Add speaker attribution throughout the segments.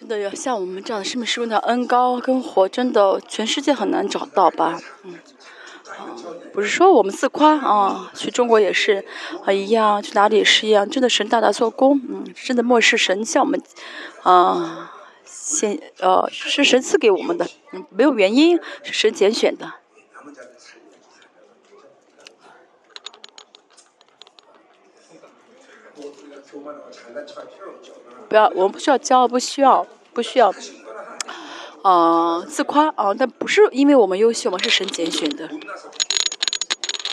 Speaker 1: 真的要像我们这样的生命师温的恩高跟活，真的全世界很难找到吧？嗯，不是说我们自夸啊，去中国也是啊一样，去哪里也是一样，真的神大大做工，嗯，真的漠视神向我们啊，先呃是神赐给我们的，嗯，没有原因，是神拣选的。不要，我们不需要骄傲，不需要，不需要，呃，自夸啊！但不是因为我们优秀，我们是神拣选的。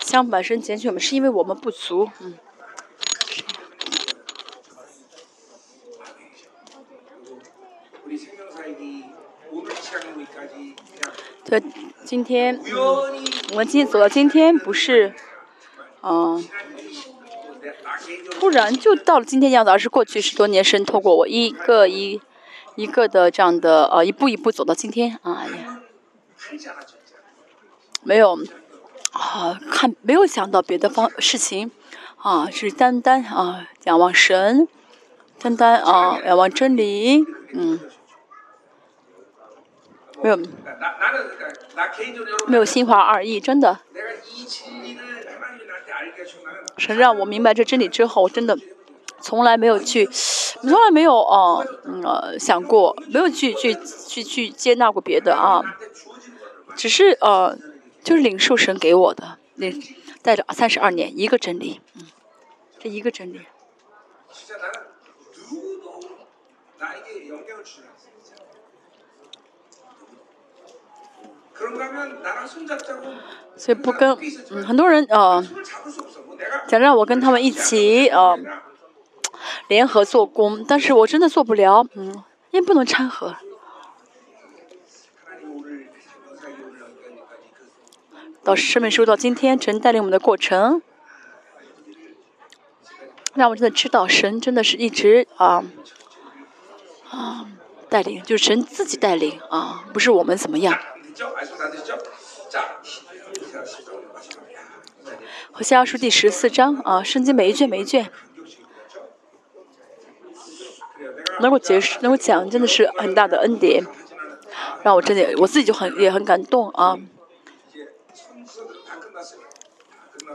Speaker 1: 相反，神拣选我们是因为我们不足，嗯。对，今天，我们今天走到今天，不是，嗯。突然就到了今天样子，而是过去十多年神透过我一个一一个的这样的呃一步一步走到今天哎啊，没有啊看没有想到别的方事情啊，是单单啊仰望神，单单啊仰望真理，嗯，没有没有心怀二意，真的。神让我明白这真理之后，我真的从来没有去，从来没有啊，呃，想过，没有去去去去接纳过别的啊，只是呃，就是领受神给我的，领带着三十二年一个真理，嗯，这一个真理。所以不跟嗯很多人呃。想让我跟他们一起呃联合做工，但是我真的做不了，嗯，因为不能掺和。到生命收到今天神带领我们的过程，让我真的知道神真的是一直啊。啊带领，就是神自己带领啊，不是我们怎么样。和下书第十四章啊，圣经每一卷每一卷，能够解释，能够讲，真的是很大的恩典，让我真的我自己就很也很感动啊。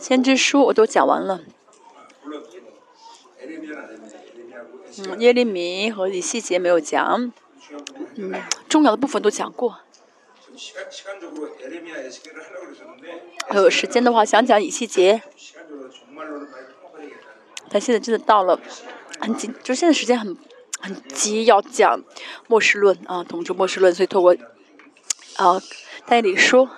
Speaker 1: 先知书我都讲完了，嗯，耶利米和以西结没有讲，嗯，重要的部分都讲过。有时间的话，想讲以西结，但现在真的到了很紧，就现在时间很很急，要讲末世论啊，统治末世论，所以透过啊代理书。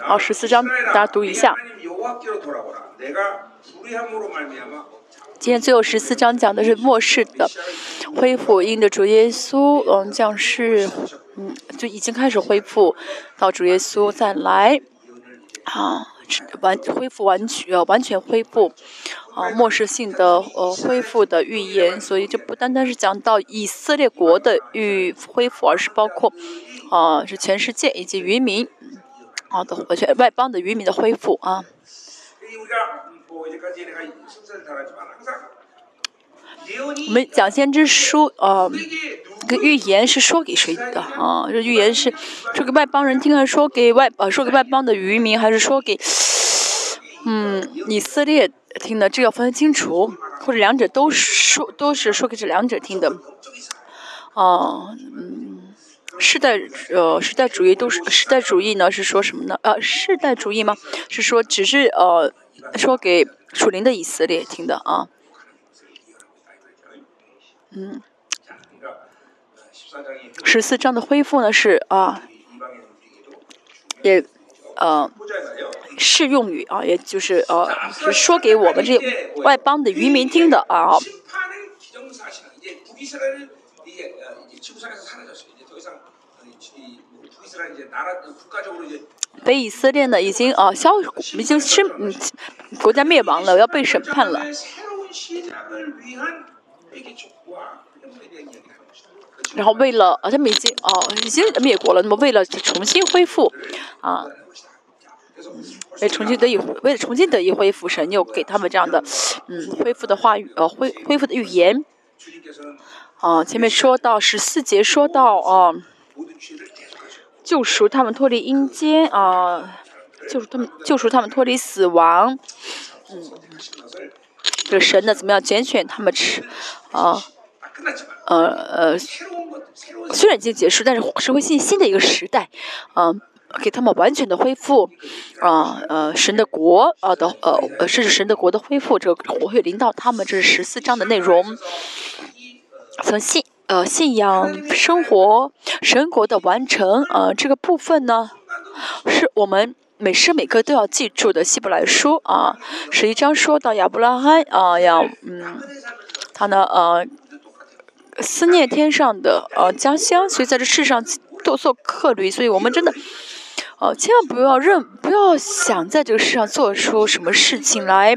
Speaker 1: 好，十四章，大家读一下。今天最后十四章讲的是末世的恢复，因着主耶稣，嗯，将士，嗯，就已经开始恢复，到主耶稣再来，啊，完恢复完全，完全恢复，啊，末世性的呃恢复的预言，所以就不单单是讲到以色列国的预恢复，而是包括，啊，是全世界以及渔民，啊的完全外邦的渔民的恢复啊。我们讲先知书，呃，个预言是说给谁的啊？这预言是说给外邦人听，还是说给外呃说给外邦的渔民，还是说给嗯以色列听的？这要分清楚，或者两者都说都是说给这两者听的。啊，嗯，世代呃世代主义都是世代主义呢？是说什么呢？呃，世代主义吗？是说只是呃说给属灵的以色列听的啊？嗯，十四章的恢复呢是啊，也呃适用于啊，也就是呃，是说给我们这外邦的渔民听的啊。被以色列呢已经啊消已经是嗯国家灭亡了，要被审判了。然后为了啊，他们已经哦已经灭国了，那么为了重新恢复啊，为重新得以为了重新得以恢复，神又给他们这样的嗯恢复的话语呃恢恢复的预言。啊，前面说到十四节说到啊，救赎他们脱离阴间啊，救赎他们救赎他们脱离死亡。嗯，这个神呢怎么样拣选他们吃啊？呃呃，虽然已经结束，但是是会进新的一个时代，嗯，给他们完全的恢复，啊呃神的国啊的呃呃甚至神的国的恢复，这个我会领导他们，这是十四章的内容。从信呃信仰生活神国的完成呃这个部分呢，是我们每时每刻都要记住的。希伯来书啊，十一章说到亚伯拉罕啊要嗯，他呢呃。思念天上的呃家乡，所以在这世上多做客旅，所以我们真的，呃，千万不要认，不要想在这个世上做出什么事情来。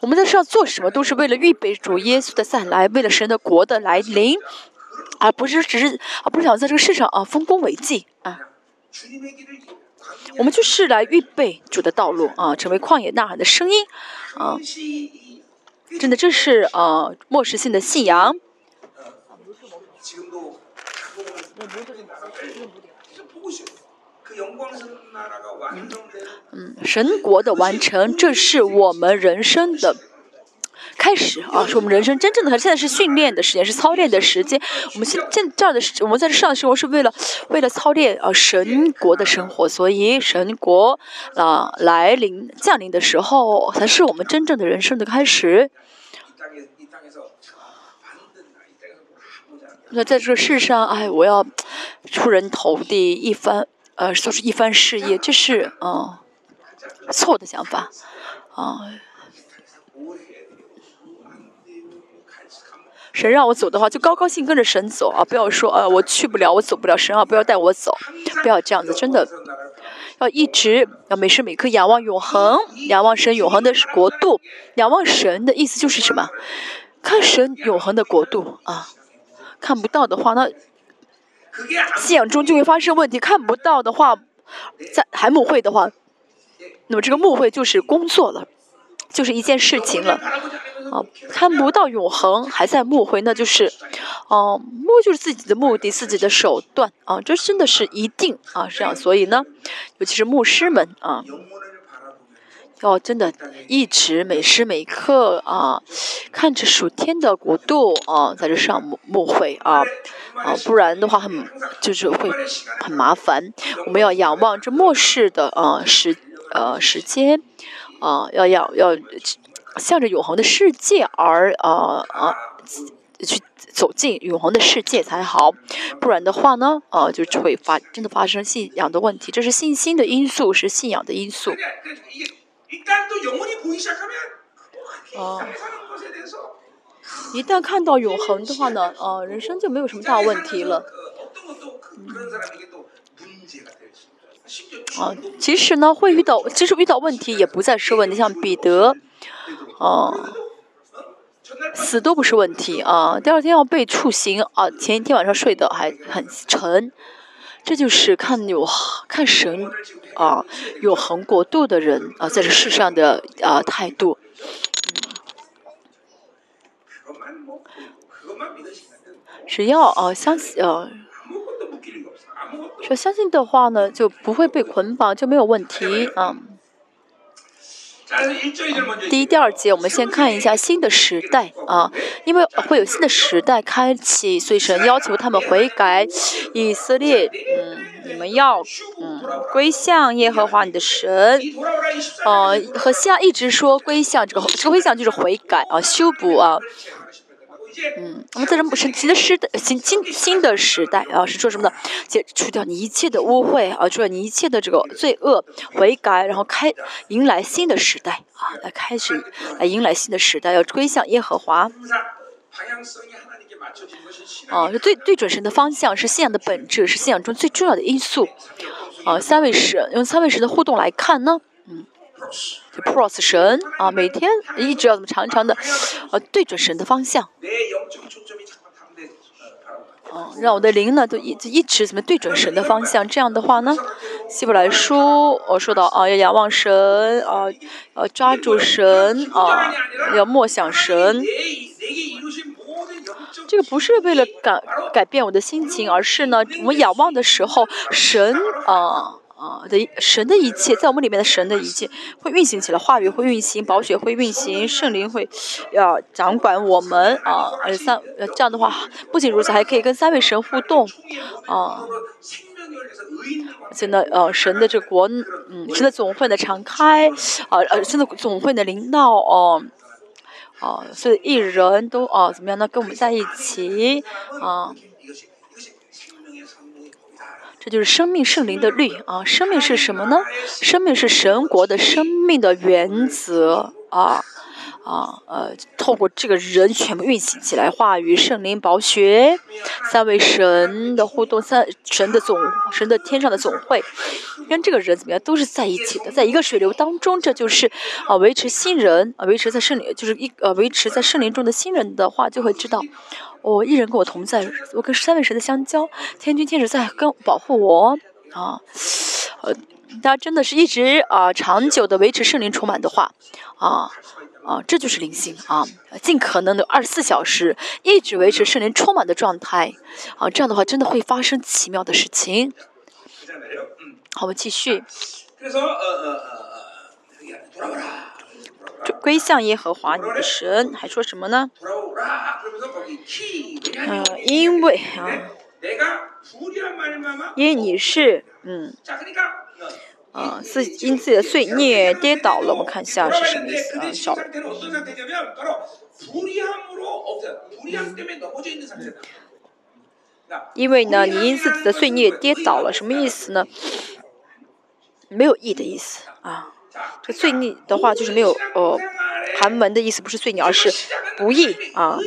Speaker 1: 我们在世上做什么，都是为了预备主耶稣的再来，为了神的国的来临，而不是只是，而不是想在这个世上啊丰功伟绩啊。我们就是来预备主的道路啊，成为旷野呐喊的声音啊。真的，这是呃末世性的信仰。嗯，神国的完成，这是我们人生的开始啊！是我们人生真正的，现在是训练的时间，是操练的时间。我们现现这样的，我们在这上的生活是为了为了操练啊神国的生活，所以神国啊来临降临的时候，才是我们真正的人生的开始。那在这个世上，哎，我要出人头地，一番呃，做出一番事业，这是嗯错误的想法啊。神让我走的话，就高高兴跟着神走啊！不要说呃，我去不了，我走不了，神啊，不要带我走，不要这样子，真的要一直要每时每刻仰望永恒，仰望神永恒的国度，仰望神的意思就是什么？看神永恒的国度啊。看不到的话，那信仰中就会发生问题。看不到的话，在还慕会的话，那么这个慕会就是工作了，就是一件事情了。啊，看不到永恒，还在慕会，那就是，哦，慕就是自己的目的，自己的手段啊，这真的是一定啊，这样。所以呢，尤其是牧师们啊。要真的一直每时每刻啊，看着属天的国度啊，在这上墓墓会啊啊，不然的话很就是会很麻烦。我们要仰望这末世的啊时呃时间啊，要要要向着永恒的世界而啊啊去走进永恒的世界才好。不然的话呢啊，就会发真的发生信仰的问题。这是信心的因素，是信仰的因素。哦，一旦看到永恒的话呢，呃，人生就没有什么大问题了。啊，其实呢，会遇到，其实遇到问题也不再是问题。像彼得，哦，死都不是问题啊。第二天要被处刑啊，前一天晚上睡得还很沉。这就是看有看神啊，有恒国度的人啊，在这世上的啊态度。只要啊相信啊，说相信的话呢，就不会被捆绑，就没有问题啊。第一、第二节，我们先看一下新的时代啊，因为会有新的时代开启，所以神要求他们悔改。以色列，嗯，你们要嗯归向耶和华你的神，呃，和西亚一直说归向这个，这个归向就是悔改啊，修补啊。嗯，我们在这不神奇的时代，新新新的时代啊，是说什么呢？解除掉你一切的污秽啊，除掉你一切的这个罪恶，悔改，然后开迎来新的时代啊，来开始来迎来新的时代，要归向耶和华。啊，是对对准神的方向是信仰的本质，是信仰中最重要的因素。啊，三位神用三位神的互动来看呢，pros 神啊，每天一直要怎么长长的，呃，对准神的方向。哦，让我的灵呢都一一直怎么对准神的方向？这样的话呢，希伯来书我说到啊，要仰望神啊，要抓住神啊，要默想神。这个不是为了改改变我的心情，而是呢，我们仰望的时候，神啊。啊的神的一切，在我们里面的神的一切会运行起来，话语会运行，宝血会运行，圣灵会要掌管我们啊！而且三这样的话，不仅如此，还可以跟三位神互动啊！而且呢，呃，神的这国，嗯，神的总会的敞开啊，呃，神的总会的领导哦，啊，所以一人都啊，怎么样呢？跟我们在一起啊。这就是生命圣灵的律啊！生命是什么呢？生命是神国的生命的原则啊啊呃，透过这个人全部运行起来，话语、圣灵、宝血，三位神的互动，三神的总神的天上的总会，跟这个人怎么样都是在一起的，在一个水流当中，这就是啊维持新人啊维持在圣灵，就是一呃维持在圣灵中的新人的话，就会知道。我一人跟我同在，我跟三位神的相交，天君天使在跟保护我啊，呃，大家真的是一直啊长久的维持圣灵充满的话，啊啊，这就是灵性啊，尽可能的二十四小时一直维持圣灵充满的状态，啊，这样的话真的会发生奇妙的事情。好，我们继续。归向耶和华你的神，还说什么呢？嗯，因为啊，因为你是嗯，啊，是因自己的罪孽跌倒了。我们看一下是什么意思啊？小。因为呢，你因自己的罪孽跌倒了，什么意思呢？没有义的意思啊。这罪孽的话，就是没有呃，寒门的意思不是碎鸟，而是不义啊，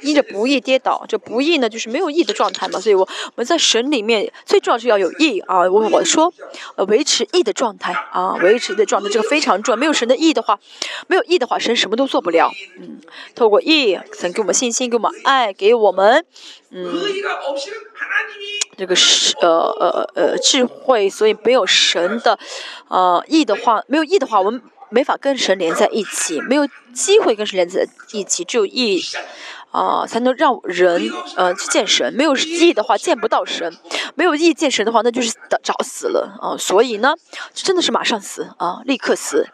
Speaker 1: 因着不义跌倒。这不义呢，就是没有义的状态嘛。所以我我们在神里面最重要是要有义啊。我我说，呃，维持义的状态啊，维持的状态这个非常重要。没有神的义的话，没有义的话，神什么都做不了。嗯，透过义，神给我们信心，给我们爱，给我们嗯，这个是呃呃呃智慧。所以没有神的呃义的话，没有义的话，我们。没法跟神连在一起，没有机会跟神连在一起，只有义啊，才能让人呃去见神。没有义的话，见不到神；没有义见神的话，那就是找死了啊。所以呢，真的是马上死啊，立刻死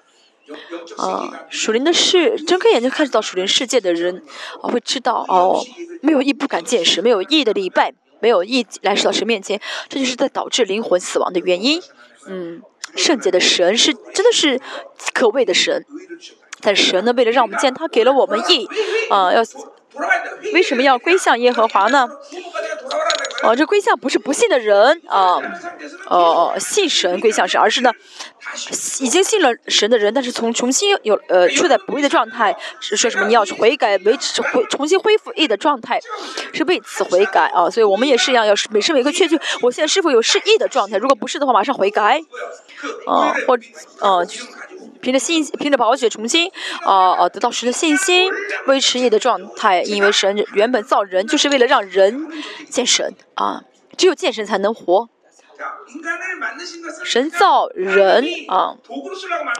Speaker 1: 啊。属灵的事，睁开眼睛看到属灵世界的人啊，会知道哦，没有义不敢见神，没有义的礼拜，没有义来到神面前，这就是在导致灵魂死亡的原因。嗯。圣洁的神是真的是可畏的神，但神呢，为了让我们见他，给了我们义啊，要为什么要归向耶和华呢？哦，这归向不是不信的人啊，哦，信神归向神，而是呢，已经信了神的人，但是从重新有呃处在不义的状态，是说什么你要悔改，维持回重新恢复义的状态，是为此悔改啊。所以我们也是一样，要每时每刻确据我现在是否有是义的状态，如果不是的话，马上悔改啊，或呃。凭着信，凭着宝血重新，啊啊，得到神的信心，维持业的状态。因为神原本造人就是为了让人见神啊，只有见神才能活。神造人啊，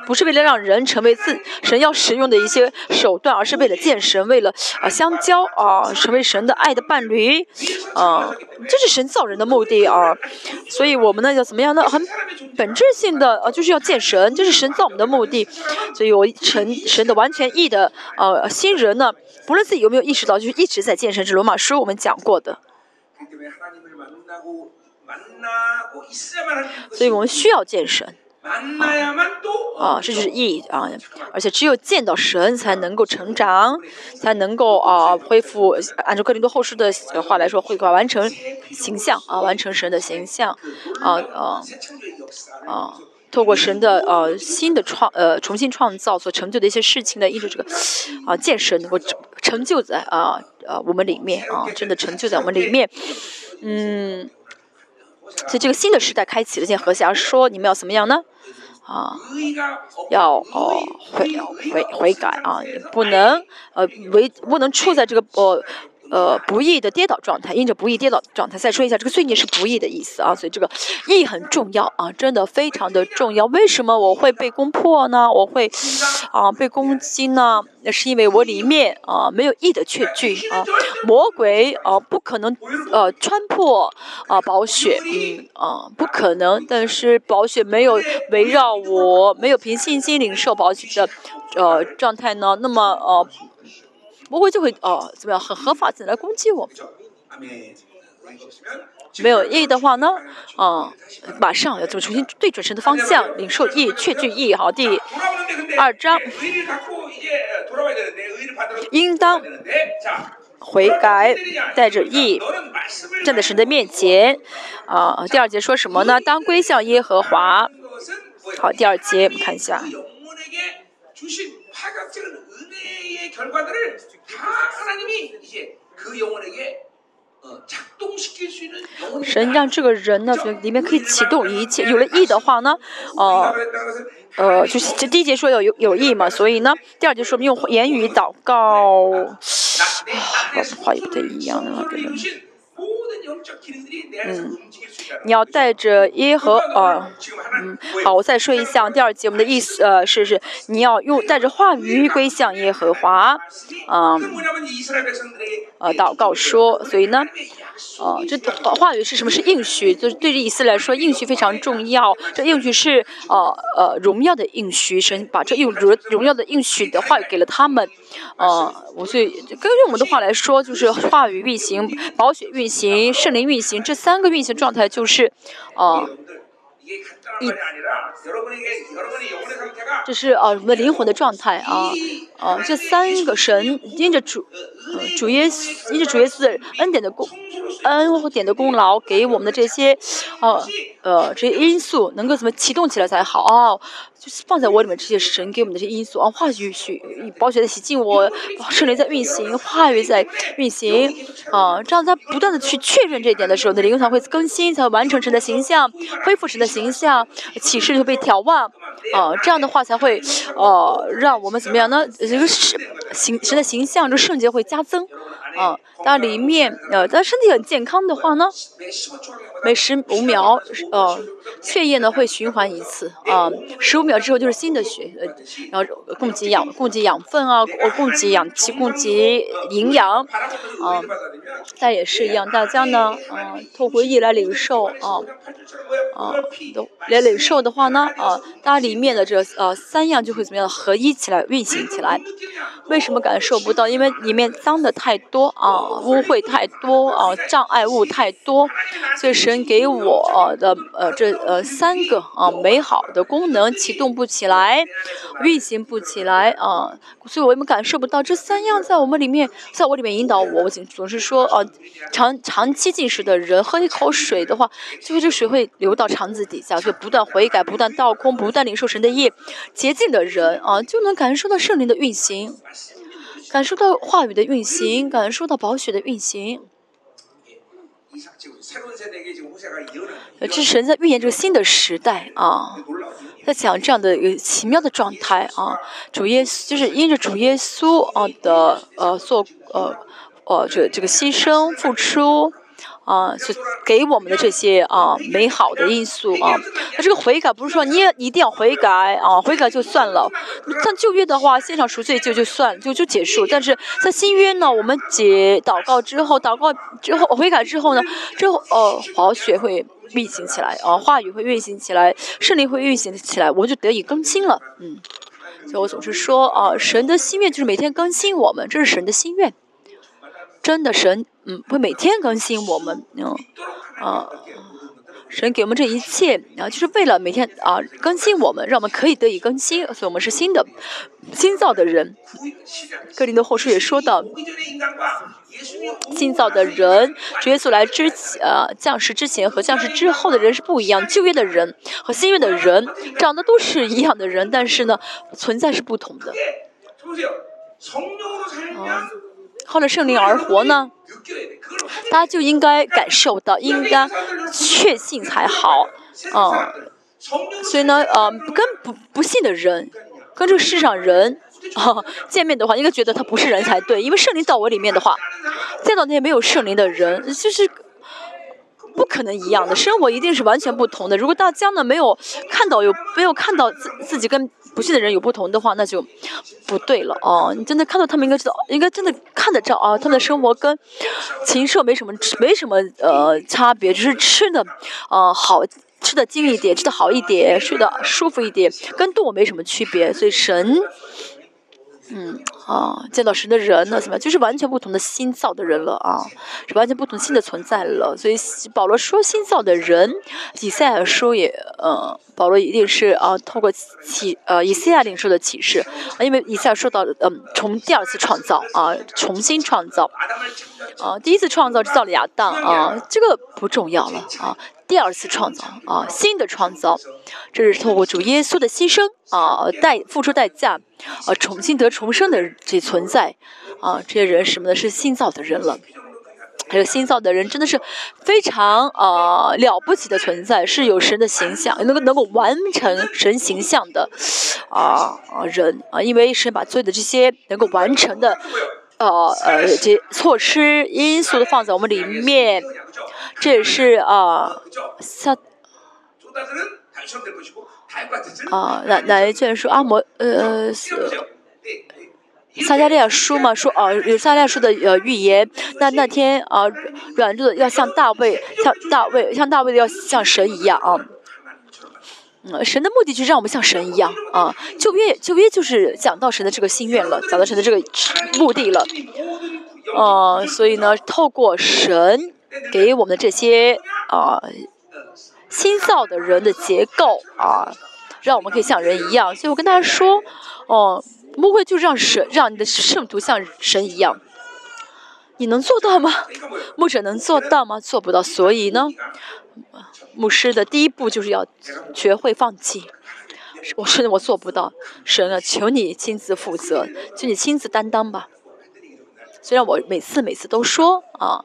Speaker 1: 不是为了让人成为自神要使用的一些手段，而是为了见神，为了啊相交啊，成为神的爱的伴侣啊，这是神造人的目的啊。所以我们呢要怎么样呢？很本质性的啊，就是要见神，这是神造我们的目的。所以我成神的完全意的呃新人呢，不论自己有没有意识到，就是一直在见神。是罗马书我们讲过的。所以我们需要见神啊，这就是义啊，而且只有见到神才能够成长，才能够啊恢复。按照哥林多后书的话来说，会完成形象啊，完成神的形象啊啊啊，透过神的呃新的创呃重新创造所成就的一些事情的，依着这个啊见神能够成就在啊啊我们里面啊，真的成就在我们里面，嗯。所以这个新的时代开启了，现在何霞说：“你们要怎么样呢？啊，要哦悔悔悔改啊，不能呃为不能处在这个呃呃不易的跌倒状态，因着不易跌倒状态。再说一下，这个罪孽是不易的意思啊，所以这个易很重要啊，真的非常的重要。为什么我会被攻破呢？我会啊被攻击呢？那是因为我里面啊没有易的确据啊，魔鬼啊不可能呃穿破啊宝血，嗯啊不可能。但是宝血没有围绕我，没有凭信心领受宝血的呃状态呢，那么呃魔鬼就会哦怎么样很合法的来攻击我。没有义的话呢，嗯，马上要怎么重新对准神的方向，领受义，确据义。好，第二章，应当悔改，带着义站在神的面前。啊，第二节说什么呢？当归向耶和华。好，第二节我们看一下。神让这个人呢，里面可以启动一切。有了意的话呢，呃，呃，就是这第一节说有有有意嘛，所以呢，第二节说用言语祷告，啊，话也不太一样的嘛，嗯，你要带着耶和啊，嗯，好，我再说一下第二节我们的意思，呃，是是，你要用带着话语归向耶和华，嗯，呃，祷告说，所以呢。哦，这话语是什么？是应许，就是对这以色列来说，应许非常重要。这应许是呃呃荣耀的应许，神把这用荣荣耀的应许的话语给了他们。呃，我所以根据我们的话来说，就是话语运行、保险运行、圣灵运行，这三个运行状态就是呃。一，这是呃，我们的灵魂的状态啊，啊，这三个神因着主，主耶稣，因着主耶稣的恩典的工，恩典的功劳，给我们的这些，啊，呃，这些因素能够怎么启动起来才好啊？就是放在我里面这些神给我们的这些因素啊，话语去保血在洗净我，圣灵在运行，话语在运行啊，这样在不断的去确认这一点的时候，那灵魂才会更新，才会完成神的形象，恢复神的形象，启示就被眺望啊，这样的话才会呃让我们怎么样呢？这个是形神的形象，这圣洁会加增。啊，当里面呃，当身体很健康的话呢，每十五秒，呃，血液呢会循环一次啊，十五秒之后就是新的血，呃，然后供给养供给养分啊，供给氧气，供给营养，啊，但也是一样，大家呢，嗯，透过意来领受啊，啊，来领受的话呢，啊，它里面的这呃三样就会怎么样合一起来运行起来？为什么感受不到？因为里面脏的太多。多啊，污秽太多啊，障碍物太多，所以神给我的呃这呃三个啊美好的功能启动不起来，运行不起来啊，所以我们感受不到这三样在我们里面，在我里面引导我。我总总是说啊，长长期进食的人喝一口水的话，就会这水会流到肠子底下，所以不断悔改，不断倒空，不断领受神的意，洁净的人啊，就能感受到圣灵的运行。感受到话语的运行，感受到宝血的运行。这是神在预言这个新的时代啊，在讲这样的一个奇妙的状态啊。主耶稣就是因着主耶稣啊的呃做呃呃这这个牺牲付出。啊，是给我们的这些啊美好的因素啊。那这个悔改不是说你也一定要悔改啊，悔改就算了。像旧约的话，现场赎罪就就算就就结束。但是在新约呢，我们解祷告之后，祷告之后悔改之后呢，之后呃，宝血会运行起来啊，话语会运行起来，圣灵会运行起来，我们就得以更新了。嗯，所以我总是说啊，神的心愿就是每天更新我们，这是神的心愿。真的神，嗯，会每天更新我们，嗯，啊，神给我们这一切，啊，就是为了每天啊更新我们，让我们可以得以更新，所以我们是新的、新造的人。格林的后书也说到，新造的人，主耶稣来之前，啊，降世之前和降世之后的人是不一样，旧约的人和新约的人长得都是一样的人，但是呢，存在是不同的。啊。靠着圣灵而活呢，大家就应该感受到，应该确信才好，嗯，所以呢，呃，跟不不信的人。跟这个世上人啊见面的话，应该觉得他不是人才对，因为圣灵在我里面的话，见到那些没有圣灵的人，就是不可能一样的，生活一定是完全不同的。如果大家呢没有看到有没有看到自自己跟不信的人有不同的话，那就不对了哦。你真的看到他们，应该知道，应该真的看得着啊，他们的生活跟禽兽没什么没什么呃差别，只是吃的呃好。吃的精一点，吃的好一点，睡得舒服一点，跟动物没什么区别。所以神，嗯啊，见到神的人呢，怎么就是完全不同的新造的人了啊，是完全不同新的存在了。所以保罗说新造的人，以赛亚书也，呃，保罗一定是啊，透过启呃以赛亚领受的启示，因为以赛亚说到，嗯，从第二次创造啊，重新创造，啊，第一次创造是造了亚当啊，这个不重要了啊。第二次创造啊，新的创造，这是透过主耶稣的牺牲啊，代付出代价，啊，重新得重生的这存在啊，这些人什么的，是新造的人了。这个新造的人真的是非常啊了不起的存在，是有神的形象，能够能够完成神形象的啊啊人啊，因为神把所有的这些能够完成的。呃呃，这措施因素都放在我们里面，这也是啊撒啊哪哪一卷说阿摩呃撒加利亚书嘛说哦有撒加利亚书的呃预言，那那天啊软弱的要像大卫像大卫像大卫的要像神一样啊。嗯，神的目的就是让我们像神一样啊！旧约旧约就是讲到神的这个心愿了，讲到神的这个目的了。啊，所以呢，透过神给我们的这些啊新造的人的结构啊，让我们可以像人一样。所以我跟大家说，哦，牧会就是让神让你的圣徒像神一样。你能做到吗？牧者能做到吗？做不到。所以呢？牧师的第一步就是要学会放弃。我说我做不到，神啊，求你亲自负责，求你亲自担当吧。虽然我每次每次都说啊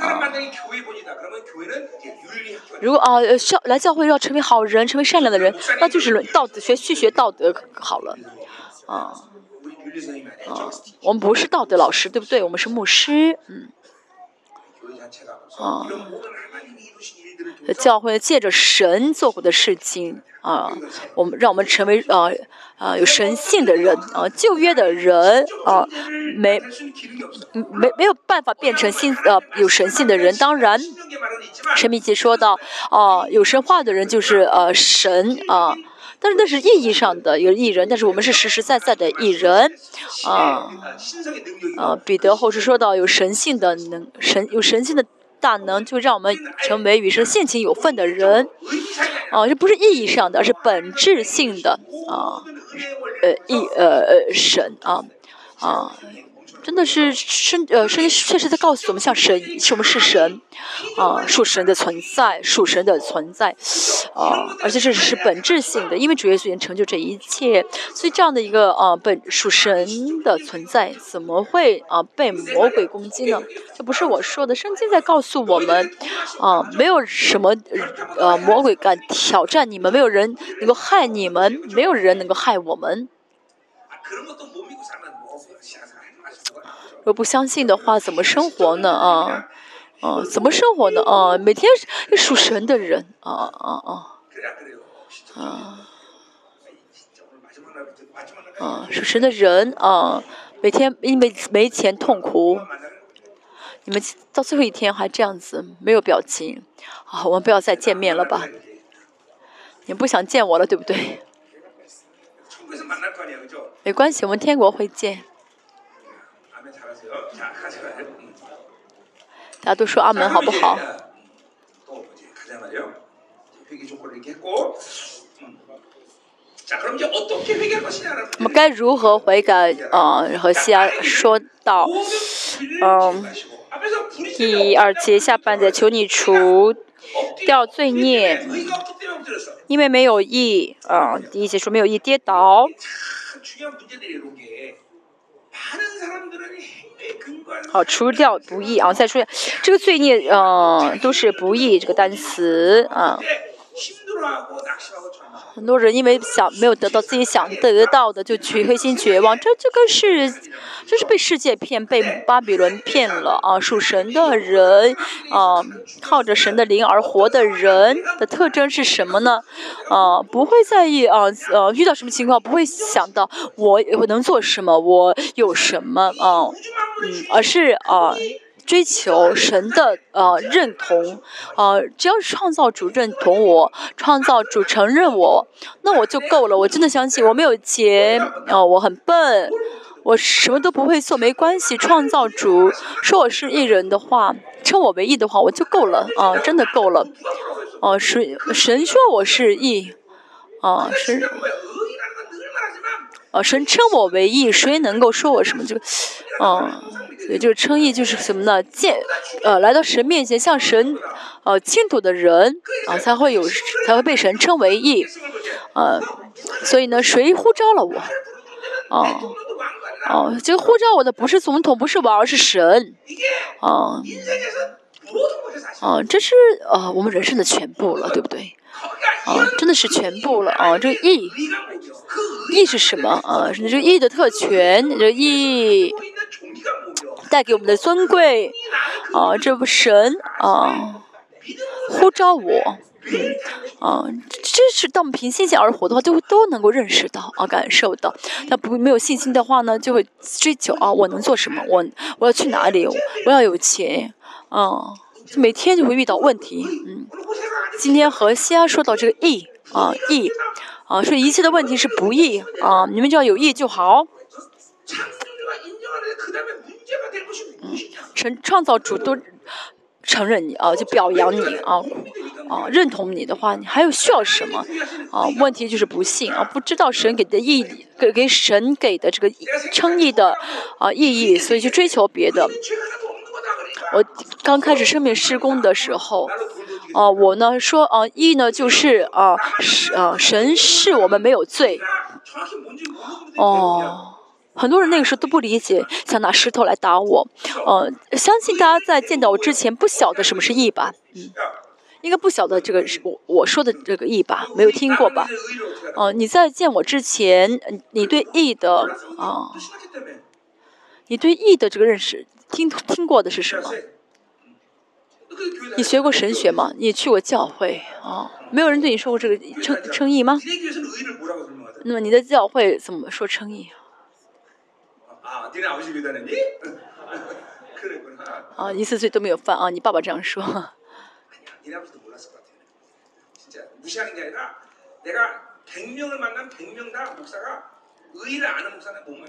Speaker 1: 啊，如果啊教来教会要成为好人，成为善良的人，那就是道德学去学道德好了啊啊，我们不是道德老师，对不对？我们是牧师，嗯啊。教会借着神做过的事情啊，我们让我们成为啊啊有神性的人啊，旧约的人啊，没没没有办法变成新呃有神性的人。当然，神秘记说到啊，有神话的人就是呃神啊，但是那是意义上的有艺人，但是我们是实实在在的艺人啊啊。彼得后世说到有神性的能神有神性的。大能就让我们成为与神性情有份的人，啊，这不是意义上的，而是本质性的啊，呃，意呃呃神啊啊。真的是圣呃，圣经确实在告诉我们，像神，是我们是神，啊，属神的存在，属神的存在，啊，而且这只是本质性的，因为主耶稣已经成就这一切，所以这样的一个啊本属神的存在，怎么会啊被魔鬼攻击呢？这不是我说的，圣经在告诉我们，啊，没有什么呃魔鬼敢挑战你们，没有人能够害你们，没有人能够害我们。若不相信的话，怎么生活呢？啊，啊，怎么生活呢？啊，每天属神的人，啊啊啊，啊，啊，属神的人，啊，每天因为没钱痛苦，你们到最后一天还这样子没有表情，啊，我们不要再见面了吧？你不想见我了，对不对？没关系，我们天国会见。大家都说阿门，好不好？我们该如何悔改？啊，和西亚说到，嗯，第二节下半节，求你除掉罪孽，因为没有意，啊，第一节说没有意跌倒。好，除掉不义啊！再说这个罪孽，嗯，都是不义这个单词啊。很多人因为想没有得到自己想得到的，就去黑心绝望。这这个是，这是被世界骗，被巴比伦骗了啊！属神的人啊，靠着神的灵而活的人的特征是什么呢？啊，不会在意啊，呃，遇到什么情况不会想到我我能做什么，我有什么啊，嗯，而是啊。追求神的呃认同，呃，只要是创造主认同我，创造主承认我，那我就够了。我真的相信，我没有钱，哦，我很笨，我什么都不会做，没关系。创造主说我是艺人的话，称我为艺的话，我就够了啊，真的够了。哦，神神说我是艺，啊，是，啊，神称我为艺，谁能够说我什么这个，嗯。也就是称义，就是什么呢？见，呃，来到神面前向神，呃，倾吐的人啊，才会有，才会被神称为义，呃，所以呢，谁呼召了我？哦，哦，这个呼召我的不是总统，不是王，而是神，啊，啊，这是呃我们人生的全部了，对不对？啊，真的是全部了啊！这个义，义是什么啊？这个义的特权，这个义。带给我们的尊贵，啊，这不神啊，呼召我，嗯，啊，这是当我们凭信心而活的话，就会都能够认识到啊，感受到。那不没有信心的话呢，就会追求啊，我能做什么？我我要去哪里？我要有钱，啊，每天就会遇到问题，嗯。今天和西安说到这个义啊，义啊，说一切的问题是不义啊，你们只要有义就好。嗯，承创造主都承认你啊，就表扬你啊，啊，认同你的话，你还有需要什么啊？问题就是不信啊，不知道神给的意义，给给神给的这个称义的啊意义，所以去追求别的。我刚开始生命施工的时候，啊，我呢说啊，义呢就是啊，啊，神是我们没有罪，哦。很多人那个时候都不理解，想拿石头来打我。呃，相信大家在见到我之前不晓得什么是义吧？嗯，应该不晓得这个是我我说的这个义吧？没有听过吧？哦，你在见我之前，你对义的啊，你对义的这个认识，听听过的是什么？你学过神学吗？你去过教会啊？没有人对你说过这个称称义吗？那么你的教会怎么说称义？啊，一次罪都没有犯啊！你爸爸这样说。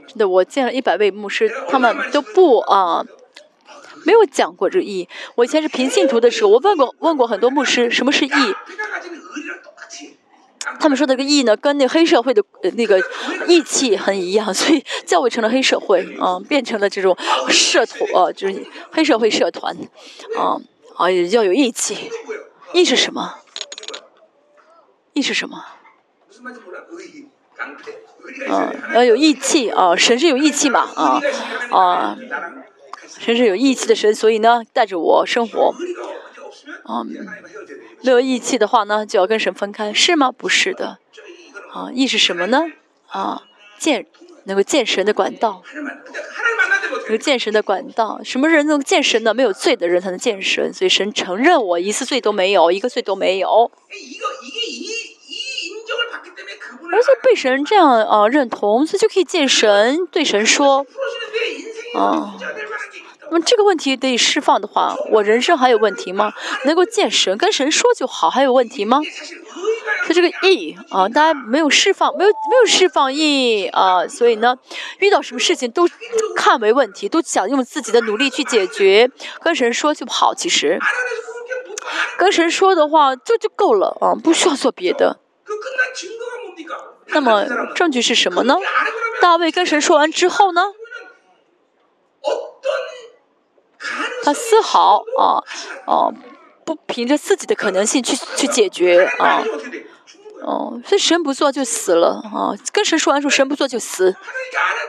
Speaker 1: 真的，我见了一百位牧师，他们都不啊，没有讲过这义。我以前是平信徒的时候，我问过问过很多牧师，什么是义？他们说的个义呢，跟那黑社会的那个义气很一样，所以教会成了黑社会，啊，变成了这种社团，呃，就是黑社会社团，啊，啊，要有义气。义是什么？义是什么？啊，要有义气啊！神是有义气嘛？啊啊，神是有义气的神，所以呢，带着我生活，啊。没有义气的话呢，就要跟神分开，是吗？不是的，啊，义是什么呢？啊，见能够见神的管道，能够见神的管道，什么人能见神呢？没有罪的人才能见神，所以神承认我一次罪都没有，一个罪都没有，而且被神这样啊认同，所以就可以见神，对神说，啊。那么这个问题得以释放的话，我人生还有问题吗？能够见神，跟神说就好，还有问题吗？他这个意啊，大家没有释放，没有没有释放意啊，所以呢，遇到什么事情都看为问题，都想用自己的努力去解决。跟神说就好，其实跟神说的话就就够了啊，不需要做别的。那么证据是什么呢？大卫跟神说完之后呢？他丝毫啊啊不凭着自己的可能性去去解决啊，哦，所以神不做就死了啊，跟神说完说神不做就死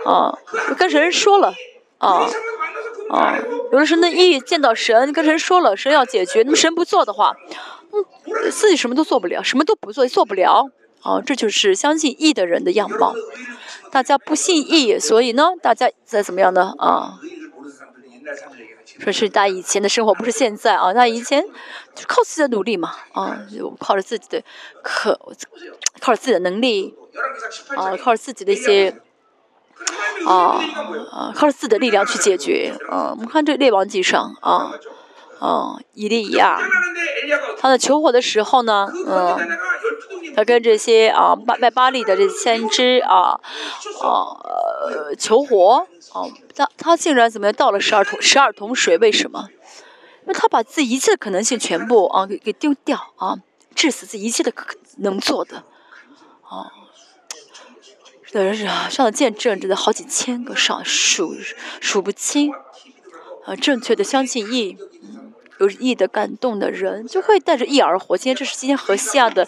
Speaker 1: 啊，跟神说了啊啊，有的时候那一见到神跟神说了神要解决，那么神不做的话，嗯，自己什么都做不了，什么都不做，做不了。啊，这就是相信义的人的样貌。大家不信义，所以呢，大家在怎么样呢？啊，说是大家以前的生活不是现在啊，那以前就靠自己的努力嘛，啊，就靠着自己的可，靠着自己的能力，啊，靠着自己的一些，啊啊，靠着自己的力量去解决。啊，我们看这《列王记》上啊。啊，伊利亚，他在求火的时候呢，嗯，他跟这些啊拜拜巴利的这先知啊，啊求火，哦，他他竟然怎么样倒了十二桶十二桶水？为什么？因为他把自己一切的可能性全部啊给给丢掉啊，致死自己一切的可能做的，啊，真是啊，上的见证真的好几千个，上数数不清，啊，正确的相信义。有意的感动的人，就会带着意而活。今天这是今天和西亚的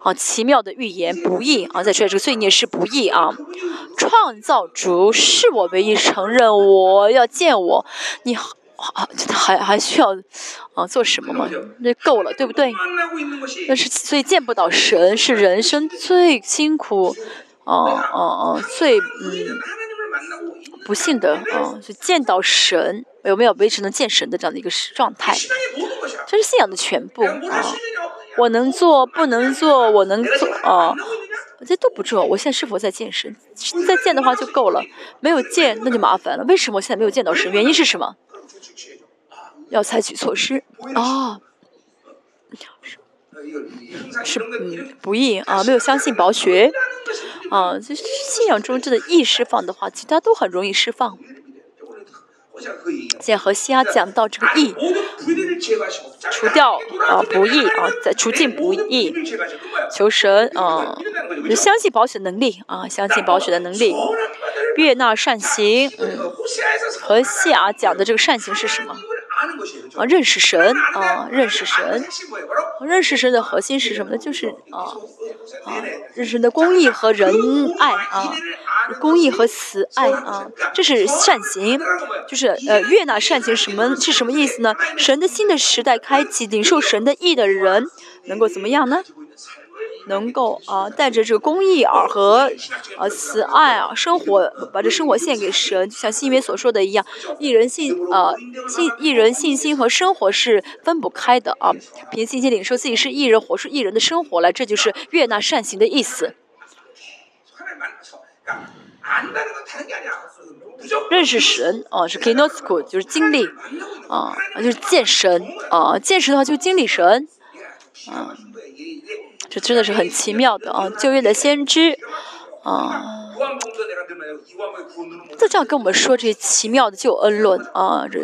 Speaker 1: 啊奇妙的预言，不易啊！再说这个罪孽是不易啊！创造主是我唯一承认，我要见我，你啊还还需要啊做什么吗？那够了，对不对？那是所以见不到神是人生最辛苦，啊啊啊最嗯不幸的啊，就见到神。有没有维持能见神的这样的一个状态？这是信仰的全部啊！我能做，不能做，我能做啊！这都不重要。我现在是否在见神？在见的话就够了，没有见那就麻烦了。为什么我现在没有见到神？原因是什么？要采取措施啊！是嗯不易啊，没有相信宝学啊。就是信仰中真的易释放的话，其他都很容易释放。现在和西亚讲到这个义，除掉啊不义啊，在除尽不义，求神啊，相信保险能力啊，相信保险的能力，悦纳善行。嗯，和西亚讲的这个善行是什么？啊，认识神啊，认识神，认识神的核心是什么呢？就是啊啊，认识神的公义和仁爱啊。公益和慈爱啊，这是善行，就是呃，悦纳善行什么是什么意思呢？神的新的时代开启，领受神的意的人能够怎么样呢？能够啊，带着这个公益啊和啊慈爱啊生活，把这生活献给神，就像新约所说的一样，一人信啊信一人信心和生活是分不开的啊，凭信心领受自己是艺人，活出艺人的生活来，这就是悦纳善行的意思。认识神啊，是 kenosko，就是经历啊，就是见神啊，见神的话就经历神啊，这真的是很奇妙的啊，旧约的先知啊，就这样跟我们说这些奇妙的救恩论啊，这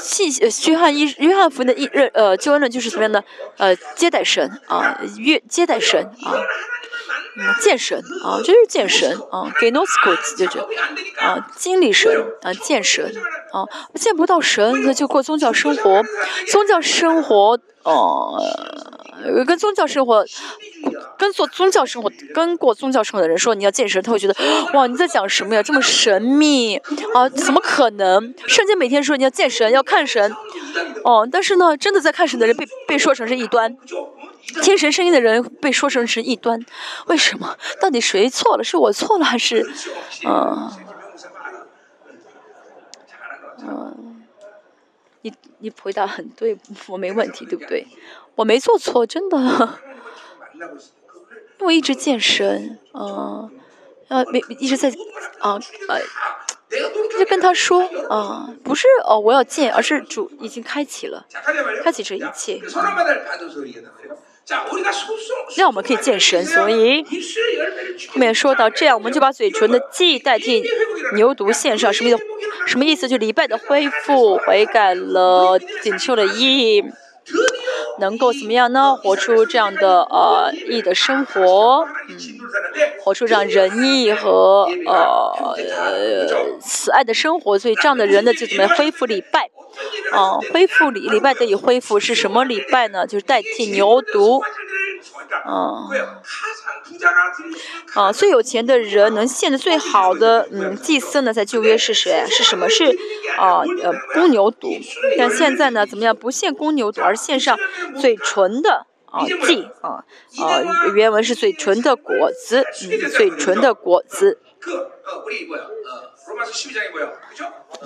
Speaker 1: 信约翰一约翰福音的一认呃救恩论就是怎么样的呃接待神啊，约接待神啊。见神啊，这就是见神啊，给 no school 就是啊，经历神啊，见神啊，见不到神，那就过宗教生活，宗教生活哦，跟宗教生活，跟做宗教生活，跟过宗教生活的人说你要见神，他会觉得哇你在讲什么呀，这么神秘啊，怎么可能？圣经每天说你要见神，要看神，哦，但是呢，真的在看神的人被被说成是异端。听神声音的人被说成是异端，为什么？到底谁错了？是我错了还是？嗯，嗯，你你回答很对，我没问题，对不对？我没做错，真的。我 一直健身，嗯，呃，没一直在，啊，呃，就跟他说，啊，不是哦，我要健，而是主已经开启了，开启这一切。那我们可以健身，所以后面说到这样，我们就把嘴唇的祭代替牛犊献上，什么意思？什么意思？就礼拜的恢复、悔改了、锦绣了义，能够怎么样呢？活出这样的呃义的生活，嗯，活出这样仁义和呃慈爱的生活，所以这样的人呢，就怎么样恢复礼拜？嗯，恢复礼礼拜得以恢复是什么礼拜呢？就是代替牛犊。啊，啊，最有钱的人能献的最好的嗯祭司呢，在旧约是谁？是什么？是啊呃公牛犊。但现在呢，怎么样？不献公牛犊，而献上嘴唇的啊祭啊啊，原文是嘴唇的果子，嗯，嘴唇的果子。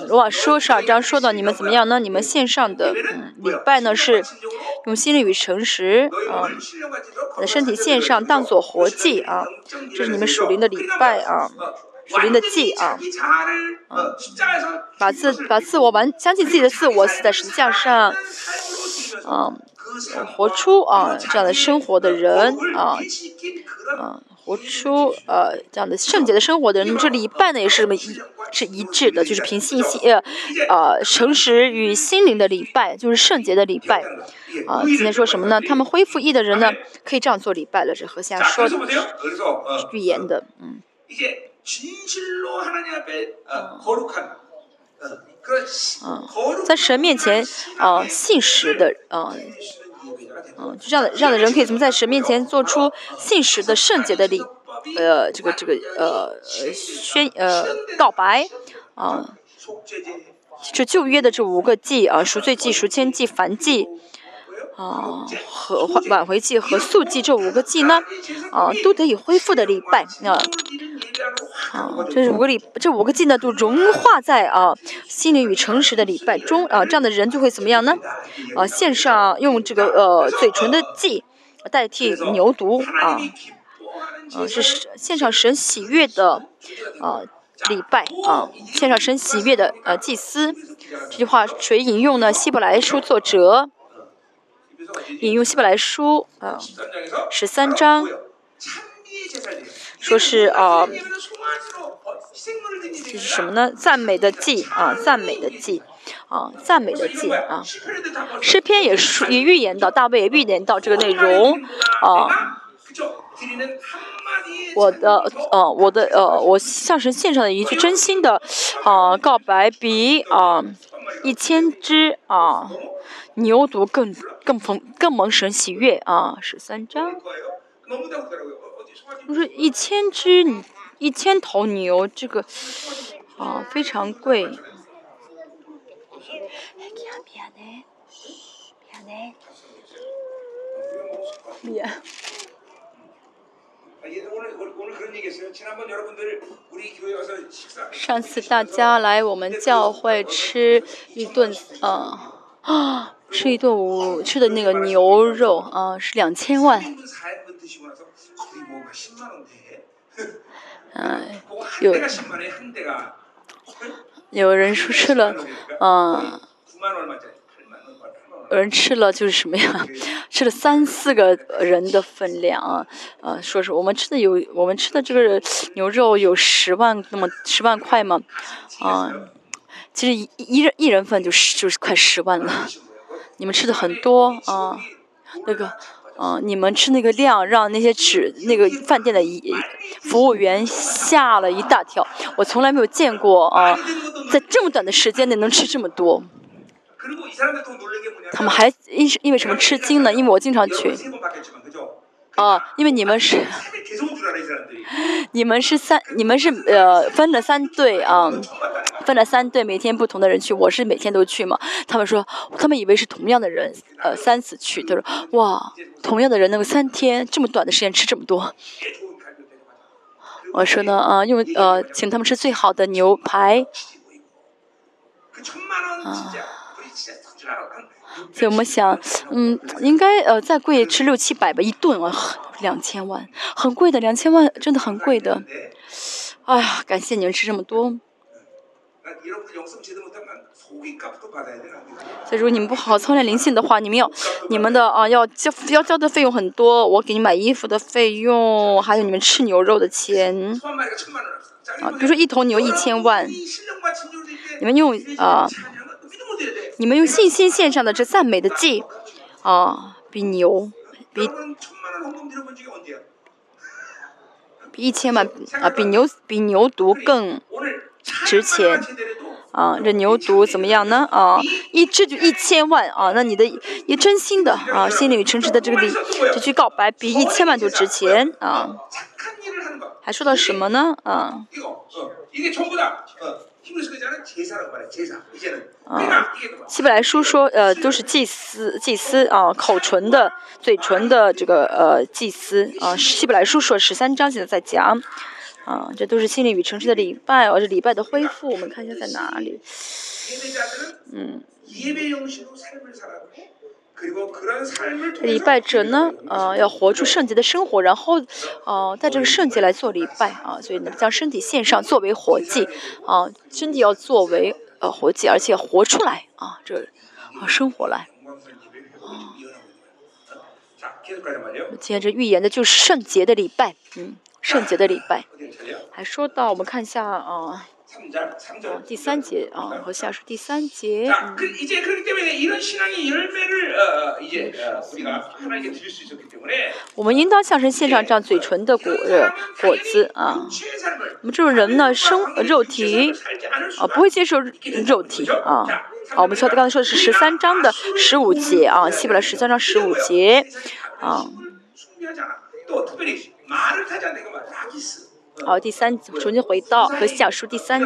Speaker 1: 罗马书十二章说到你们怎么样呢？你们线上的嗯礼拜呢是用心灵与诚实啊，把身体线上当做活祭啊，这是你们属灵的礼拜啊，属灵的祭啊，嗯，把自把自我完相信自己的自我死在十字架上，啊，活出啊这样的生活的人啊，嗯。活出呃这样的圣洁的生活的人，那么这礼拜呢也是这么一是一致的，就是凭信心呃呃诚实与心灵的礼拜，就是圣洁的礼拜啊。今天说什么呢？他们恢复义的人呢，可以这样做礼拜了。这和下说的预言的，嗯。嗯，在神面前啊信实的啊。嗯，就这样的，这样的人可以怎么在神面前做出信实的圣洁的礼，呃，这个这个呃宣呃告白啊，这旧约的这五个祭啊，赎罪祭、赎愆祭、燔祭啊和挽回祭和素祭这五个祭呢，啊都得以恢复的礼拜啊。啊，这是五个礼，这五个祭呢，都融化在啊心灵与诚实的礼拜中啊，这样的人就会怎么样呢？啊，献上用这个呃嘴唇的祭代替牛犊啊，啊是献上神喜悦的啊礼拜啊，献上神喜悦的呃祭司。这句话谁引用呢？希伯来书作者引用希伯来书啊十三章。说是啊，就是什么呢？赞美的祭啊，赞美的祭啊，赞美的祭啊。诗篇也说也预言到，大卫也预言到这个内容啊。我的呃，我的呃，我向神献上的一句真心的啊告白，比啊一千只啊牛犊更更蒙更蒙神喜悦啊。十三章。我说一千只，一千头牛，这个啊非常贵。上次大家来我们教会吃一顿啊啊，吃一顿午吃的那个牛肉啊，是两千万。嗯，有有人说吃了，嗯，有人吃了就是什么呀？吃了三四个人的分量啊！呃，说是我们吃的有，我们吃的这个牛肉有十万那么十万块吗？啊，其实一一人一人份就是就是快十万了。你们吃的很多啊，那个。嗯，你们吃那个量，让那些吃那个饭店的一服务员吓了一大跳。我从来没有见过啊，在这么短的时间内能吃这么多。他们还因因为什么吃惊呢？因为我经常去。啊，因为你们是，你们是三，你们是呃分了三队啊，分了三队，每天不同的人去，我是每天都去嘛。他们说，他们以为是同样的人，呃，三次去，他说，哇，同样的人能够三天这么短的时间吃这么多。我说呢，啊，用呃，请他们吃最好的牛排。啊。所以我们想，嗯，应该呃再贵吃六七百吧一顿啊，两千万，很贵的，两千万真的很贵的。哎呀，感谢你们吃这么多。所以如果你们不好好操练灵性的话，你们要你们的啊要交要交的费用很多，我给你买衣服的费用，还有你们吃牛肉的钱啊，比如说一头牛一千万，你们用啊。你们用信心献上的这赞美的祭，啊，比牛，比比一千万啊，比牛比牛犊更值钱，啊，这牛犊怎么样呢？啊，一只就一千万啊，那你的也真心的啊，心里诚实的这个礼，这句告白比一千万都值钱啊。还说到什么呢？啊。啊，希伯来书说，呃，都是祭司，祭司啊，口唇的、嘴唇的这个呃祭司啊。希伯来书说十三章现在在讲，啊，这都是心灵与城市的礼拜，而且礼拜的恢复，我们看一下在哪里，嗯。礼拜者呢，呃，要活出圣洁的生活，然后，呃，带这个圣洁来做礼拜啊，所以呢，将身体献上作为活祭啊，身体要作为呃活祭，而且活出来啊，这啊生活来啊。接着预言的就是圣洁的礼拜，嗯，圣洁的礼拜，还说到我们看一下啊。第三节啊，和下属第三节。我们应当向神献上这样嘴唇的果果子啊。我们这种人呢，生肉体啊，不会接受肉体啊。啊，我们说的刚才说的是十三章的十五节啊，希伯来十三章十五节啊。好，第三重新回到和亚述第三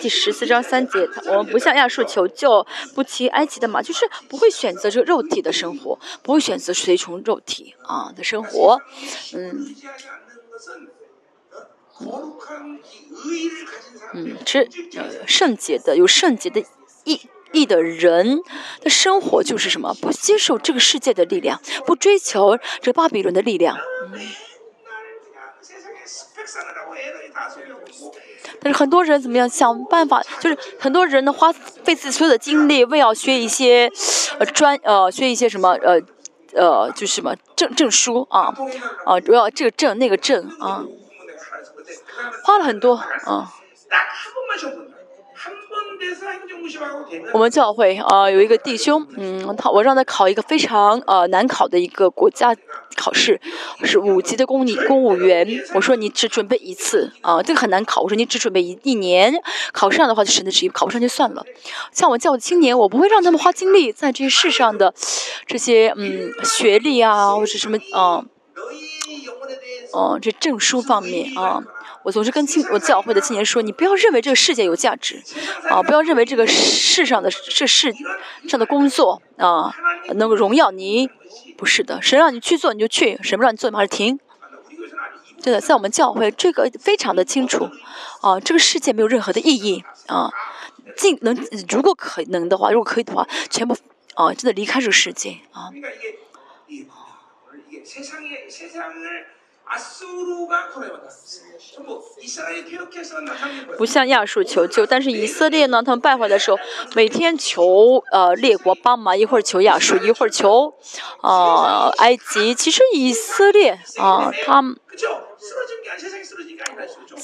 Speaker 1: 第十四章三节，我们不向亚述求救，不骑埃及的马，就是不会选择这个肉体的生活，不会选择随从肉体啊的生活，嗯，嗯，是呃圣洁的有圣洁的意义的人的生活就是什么？不接受这个世界的力量，不追求这巴比伦的力量。嗯 但是很多人怎么样想办法？就是很多人呢花费自己所有的精力，为要学一些呃专呃学一些什么呃呃就是什么证证书啊啊，主要这个证那个证啊，花了很多啊。我们教会啊有一个弟兄，嗯，他我让他考一个非常呃难考的一个国家考试，是五级的公你公务员。我说你只准备一次啊，这个很难考。我说你只准备一一年，考上的话就神的旨意，考不上就算了。像我教的青年，我不会让他们花精力在这些世上的这些嗯学历啊，或者什么啊，哦这证书方面啊。我总是跟青我教会的青年说，你不要认为这个世界有价值，啊，不要认为这个世上的这世上的工作啊能够荣耀你，不是的，神让你去做你就去，神不让你做你还是停。真的，在我们教会这个非常的清楚，啊，这个世界没有任何的意义啊，尽能如果可能的话，如果可以的话，全部啊真的离开这个世界啊。不向亚述求救，但是以色列呢？他们败坏的时候，每天求呃列国帮忙，一会儿求亚述，一会儿求呃埃及。其实以色列啊，他们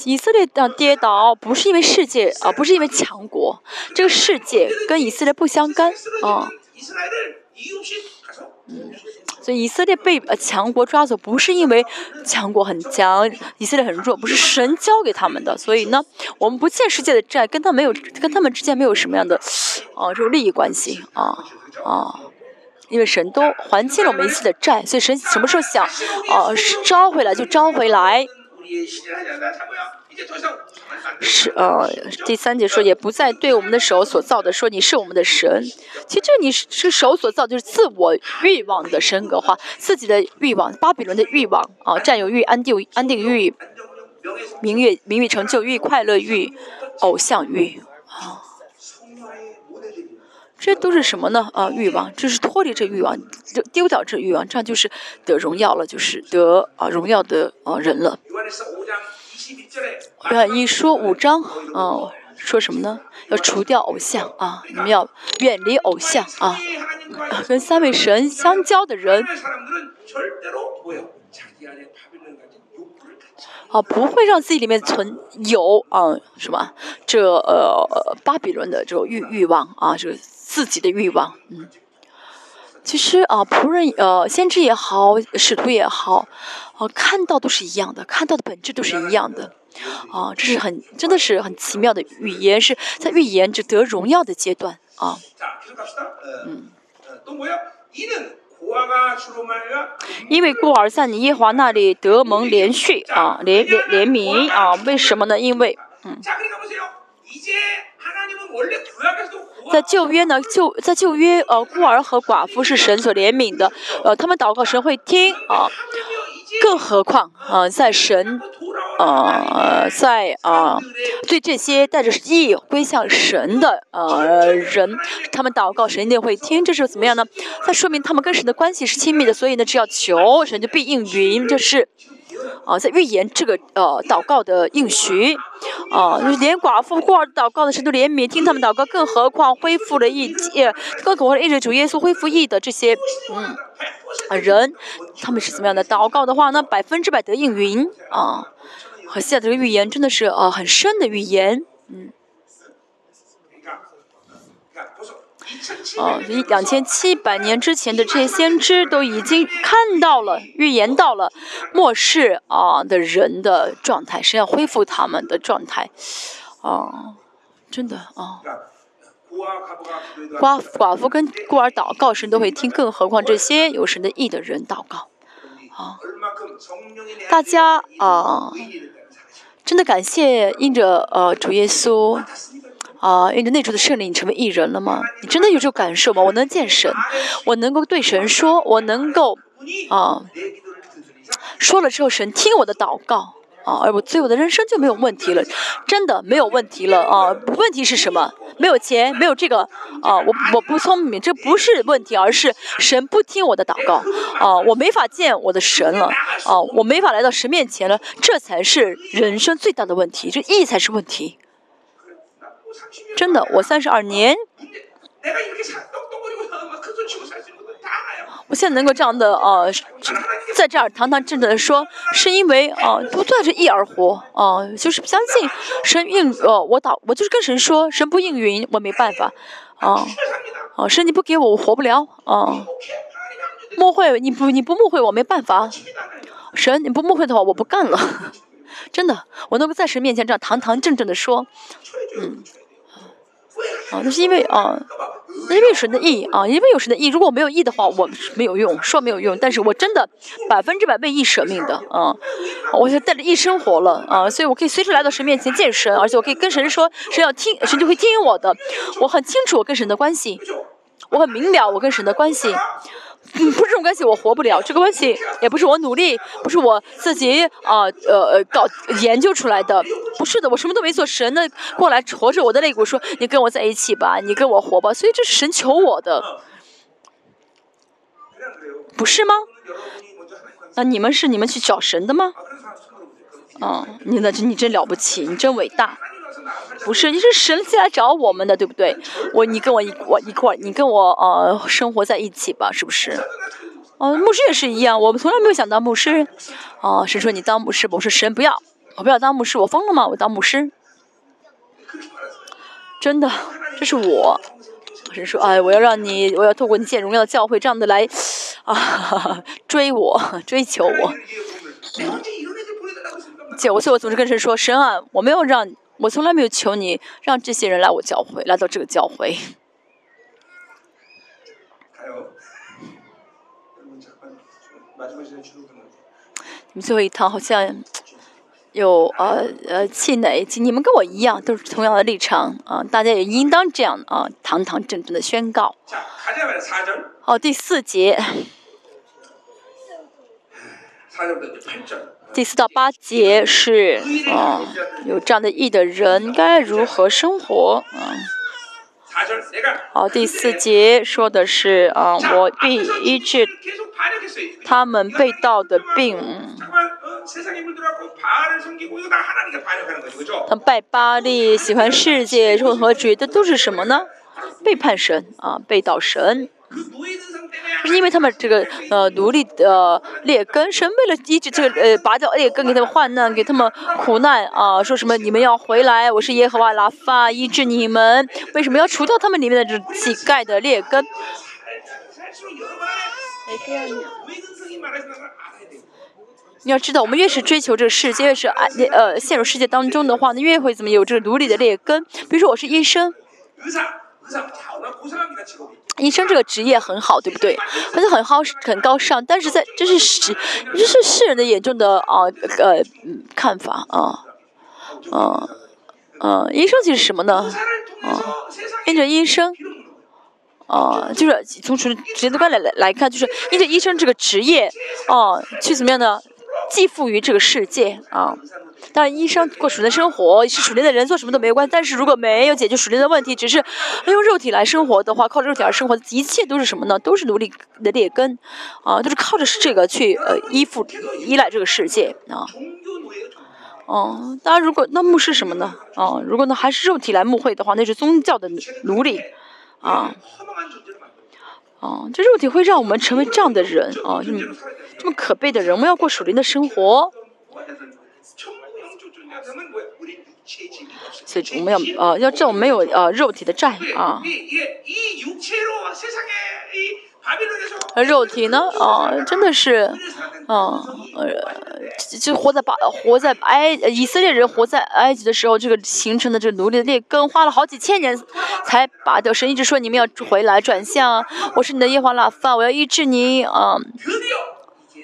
Speaker 1: 以色列的跌倒不是因为世界啊，不是因为强国，这个世界跟以色列不相干啊。嗯。所以以色列被呃强国抓走，不是因为强国很强，以色列很弱，不是神交给他们的。所以呢，我们不欠世界的债，跟他没有，跟他们之间没有什么样的，啊，这种利益关系啊啊，因为神都还清了我们一切的债，所以神什么时候想，啊，招回来就招回来。是呃，第三节说也不再对我们的手所造的说你是我们的神。其实这你是手所造，就是自我欲望的神格化，自己的欲望，巴比伦的欲望啊，占有欲、安定安定欲、名誉名誉成就欲、快乐欲、偶像欲啊，这都是什么呢？啊，欲望，这是脱离这欲望，丢掉这欲望，这样就是得荣耀了，就是得啊荣耀的啊人了。啊，一说五章，啊，说什么呢？要除掉偶像啊，你们要远离偶像啊，跟三位神相交的人，啊，不会让自己里面存有啊什么这呃巴比伦的这种欲欲望啊，这个自己的欲望，嗯。其实啊，仆人呃，先知也好，使徒也好，啊，看到都是一样的，看到的本质都是一样的，啊，这是很真的是很奇妙的语言，是在预言着得荣耀的阶段啊。嗯。因为孤儿在你耶华那里得蒙连续啊，连连连名啊，为什么呢？因为嗯。在旧约呢，旧在旧约，呃，孤儿和寡妇是神所怜悯的，呃，他们祷告神会听啊。更何况啊，在神，呃，在啊，对这些带着意归向神的呃人，他们祷告神一定会听，这是怎么样呢？那说明他们跟神的关系是亲密的，所以呢，只要求神就必应允，就是。啊，在预言这个呃祷告的应许，啊，连寡妇孤儿祷告的神都怜悯，听他们祷告，更何况恢复了义，更何况一直主耶稣恢复义的这些嗯啊人，他们是怎么样的祷告的话，呢百分之百得应允啊。和现在这个预言真的是呃很深的预言，嗯。哦，一两千七百年之前的这些先知都已经看到了、预言到了末世啊的人的状态，是要恢复他们的状态，啊，真的啊，寡寡妇跟孤儿祷告神都会听，更何况这些有神的意的人祷告，啊，大家啊，真的感谢因着呃主耶稣。啊，因着内住的圣灵，你成为艺人了吗？你真的有这种感受吗？我能见神，我能够对神说，我能够啊，说了之后神听我的祷告啊，而我对我的人生就没有问题了，真的没有问题了啊。问题是什么？没有钱，没有这个啊，我我不聪明，这不是问题，而是神不听我的祷告啊，我没法见我的神了啊，我没法来到神面前了，这才是人生最大的问题，这意才是问题。真的，我三十二年，我现在能够这样的呃，在这儿堂堂正正的说，是因为啊，不断是一而活啊，就是相信神应呃，我祷，我就是跟神说，神不应允，我没办法啊，啊，神你不给我，我活不了啊，误会你不你不误会我没办法，神你不误会的话，我不干了，真的，我能够在神面前这样堂堂正正的说，嗯。啊，那是因为啊，因为神的意啊，因为有神的意。如果没有意的话，我没有用，说没有用。但是我真的百分之百为意舍命的啊，我就带着意生活了啊，所以我可以随时来到神面前见神，而且我可以跟神说，神要听，神就会听我的。我很清楚我跟神的关系，我很明了我跟神的关系。嗯，不是这种关系，我活不了。这个关系也不是我努力，不是我自己啊，呃呃搞研究出来的。不是的，我什么都没做。神呢过来戳着我的肋骨说：“你跟我在一起吧，你跟我活吧。”所以这是神求我的，不是吗？那你们是你们去找神的吗？啊，你那你真了不起，你真伟大。不是，你是神进来找我们的，对不对？我，你跟我一我一块你跟我呃生活在一起吧，是不是？哦，牧师也是一样，我们从来没有想当牧师。哦，神说你当牧师吧，我说神不要，我不要当牧师，我疯了吗？我当牧师？真的，这是我。神说，哎，我要让你，我要透过你见荣耀的教会这样的来啊追我，追求我。姐，我所以我总是跟神说，神啊，我没有让。我从来没有求你让这些人来我教会，来到这个教会。你们最后一趟好像有呃呃气馁，你们跟我一样都是同样的立场啊，大家也应当这样啊，堂堂正正的宣告。哦，第四节。第四到八节是啊，有这样的意的人该如何生活啊？好，第四节说的是啊，我必医治他们被盗的病。他拜巴利，喜欢世界，混合主义，这都是什么呢？背叛神啊，背道神。是因为他们这个呃奴隶的劣根，神为了医治这个呃拔掉劣根，给他们患难，给他们苦难啊，说什么你们要回来，我是耶和华拉法医治你们，为什么要除掉他们里面的这乞丐的劣根？你要知道，我们越是追求这个世界，越是爱呃陷入世界当中的话，那越会怎么有这个奴隶的劣根？比如说我是医生。医生这个职业很好，对不对？而且很好，很高尚。但是在这是世，这是世人的眼中的啊呃看法啊，嗯嗯，医生就是什么呢？啊，跟着医生，啊，就是从从职业的观来来来看，就是因着医生这个职业，啊，去怎么样呢？寄付于这个世界啊。当然，医生过属灵的生活是属灵的人做什么都没关系。但是如果没有解决属灵的问题，只是用肉体来生活的话，靠肉体而生活，一切都是什么呢？都是奴隶的劣根，啊，都是靠着这个去呃依附、依赖这个世界啊。哦，当然，如果那牧师什么呢？啊，如果呢还是肉体来牧会的话，那是宗教的奴隶啊。哦，这肉体会让我们成为这样的人啊，这么这么可悲的人。我们要过属灵的生活。所以我们要呃要这种没有呃肉体的债啊。肉体呢啊真的是，嗯呃就活在巴活在埃以色列人活在埃及的时候，这个形成的这奴隶的劣根，花了好几千年才拔掉。神一直说你们要回来转向，我是你的耶和华拉法，我要医治你啊。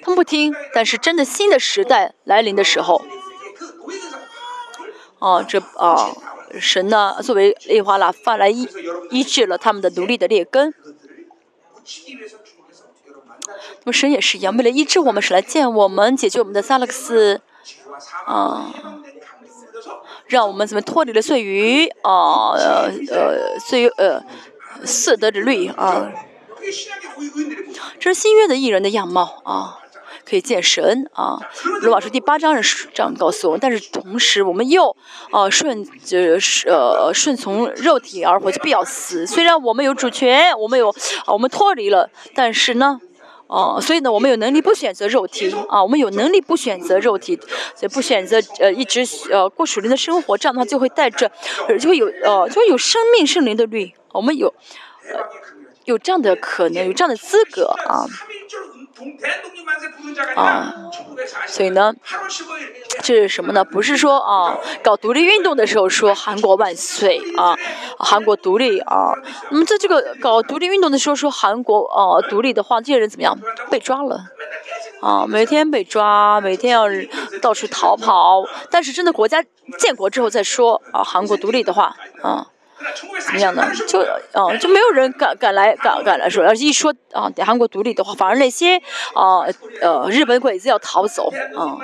Speaker 1: 他们不听，但是真的新的时代来临的时候。哦，这啊，神呢，作为利华拉发来医医治了他们的奴隶的劣根。那么神也是一样，为了医治我们，是来见我们，解决我们的萨勒克斯，啊，让我们怎么脱离了罪与啊呃呃罪呃色德之律啊。这是新约的艺人的样貌啊。可以见神啊，罗马书第八章是这样告诉我们。但是同时，我们又啊顺就是呃顺从肉体而活，就必要死。虽然我们有主权，我们有啊我们脱离了，但是呢，啊所以呢，我们有能力不选择肉体啊，我们有能力不选择肉体，所以不选择呃一直呃过属灵的生活，这样的话就会带着就会有呃就会有生命圣灵的律，我们有呃有这样的可能，有这样的资格啊。啊，所以呢，这是什么呢？不是说啊，搞独立运动的时候说韩国万岁啊，韩国独立啊。那么在这个搞独立运动的时候说韩国啊独立的话，这些人怎么样？被抓了啊，每天被抓，每天要到处逃跑。但是真的国家建国之后再说啊，韩国独立的话啊。怎么样呢？就啊，就没有人敢敢来敢敢来说，要是一说啊，韩国独立的话，反而那些啊呃日本鬼子要逃走啊。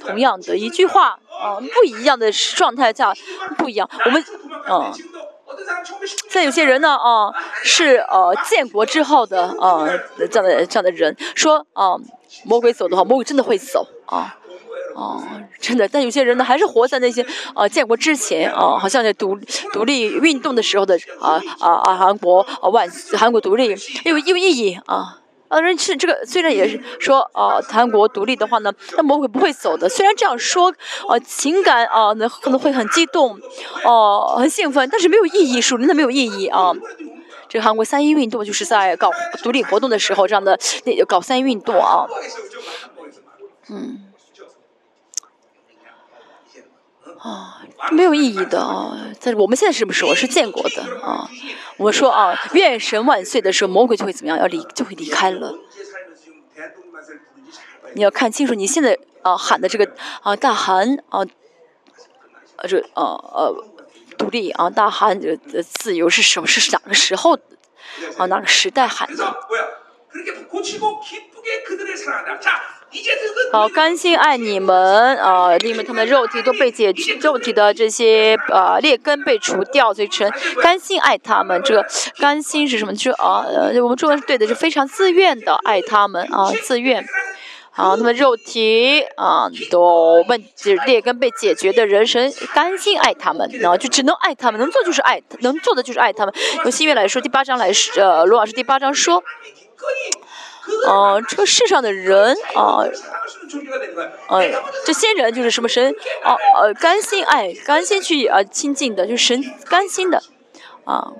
Speaker 1: 同样的一句话啊，不一样的状态下不一样。我们啊，在有些人呢啊，是呃建国之后的啊这样的这样的人说啊，魔鬼走的话，魔鬼真的会走啊。哦，真的，但有些人呢，还是活在那些呃建国之前啊，好像在独独立运动的时候的啊啊啊韩国啊万韩国独立有有意义啊啊人是这个虽然也是说啊韩国独立的话呢，那魔鬼不会走的。虽然这样说啊情感啊那可能会很激动哦很兴奋，但是没有意义，属真的没有意义啊。这个韩国三一运动就是在搞独立活动的时候这样的那搞三一运动啊，嗯。啊，没有意义的啊！在我们现在什么时候是建国的啊？我说啊，愿神万岁的时候，魔鬼就会怎么样？要离就会离开了。你要看清楚，你现在啊喊的这个啊大韩啊，呃这呃呃独立啊大韩的自由是什么？是哪个时候啊哪个时代喊的？好，甘心爱你们啊！因为他们的肉体都被解，肉体的这些呃劣根被除掉，所以成甘心爱他们。这个甘心是什么？就是啊，我们中文是对的，是非常自愿的爱他们啊，自愿。好，那么肉体啊都问就是劣根被解决的人生，甘心爱他们，然后就只能爱他们，能做就是爱，能做的就是爱他们。用新约来说，第八章来说，呃，罗老师第八章说。哦，这个世上的人啊，嗯，这些人就是什么神哦，呃，甘心爱，甘心去啊亲近的，就是神甘心的，啊，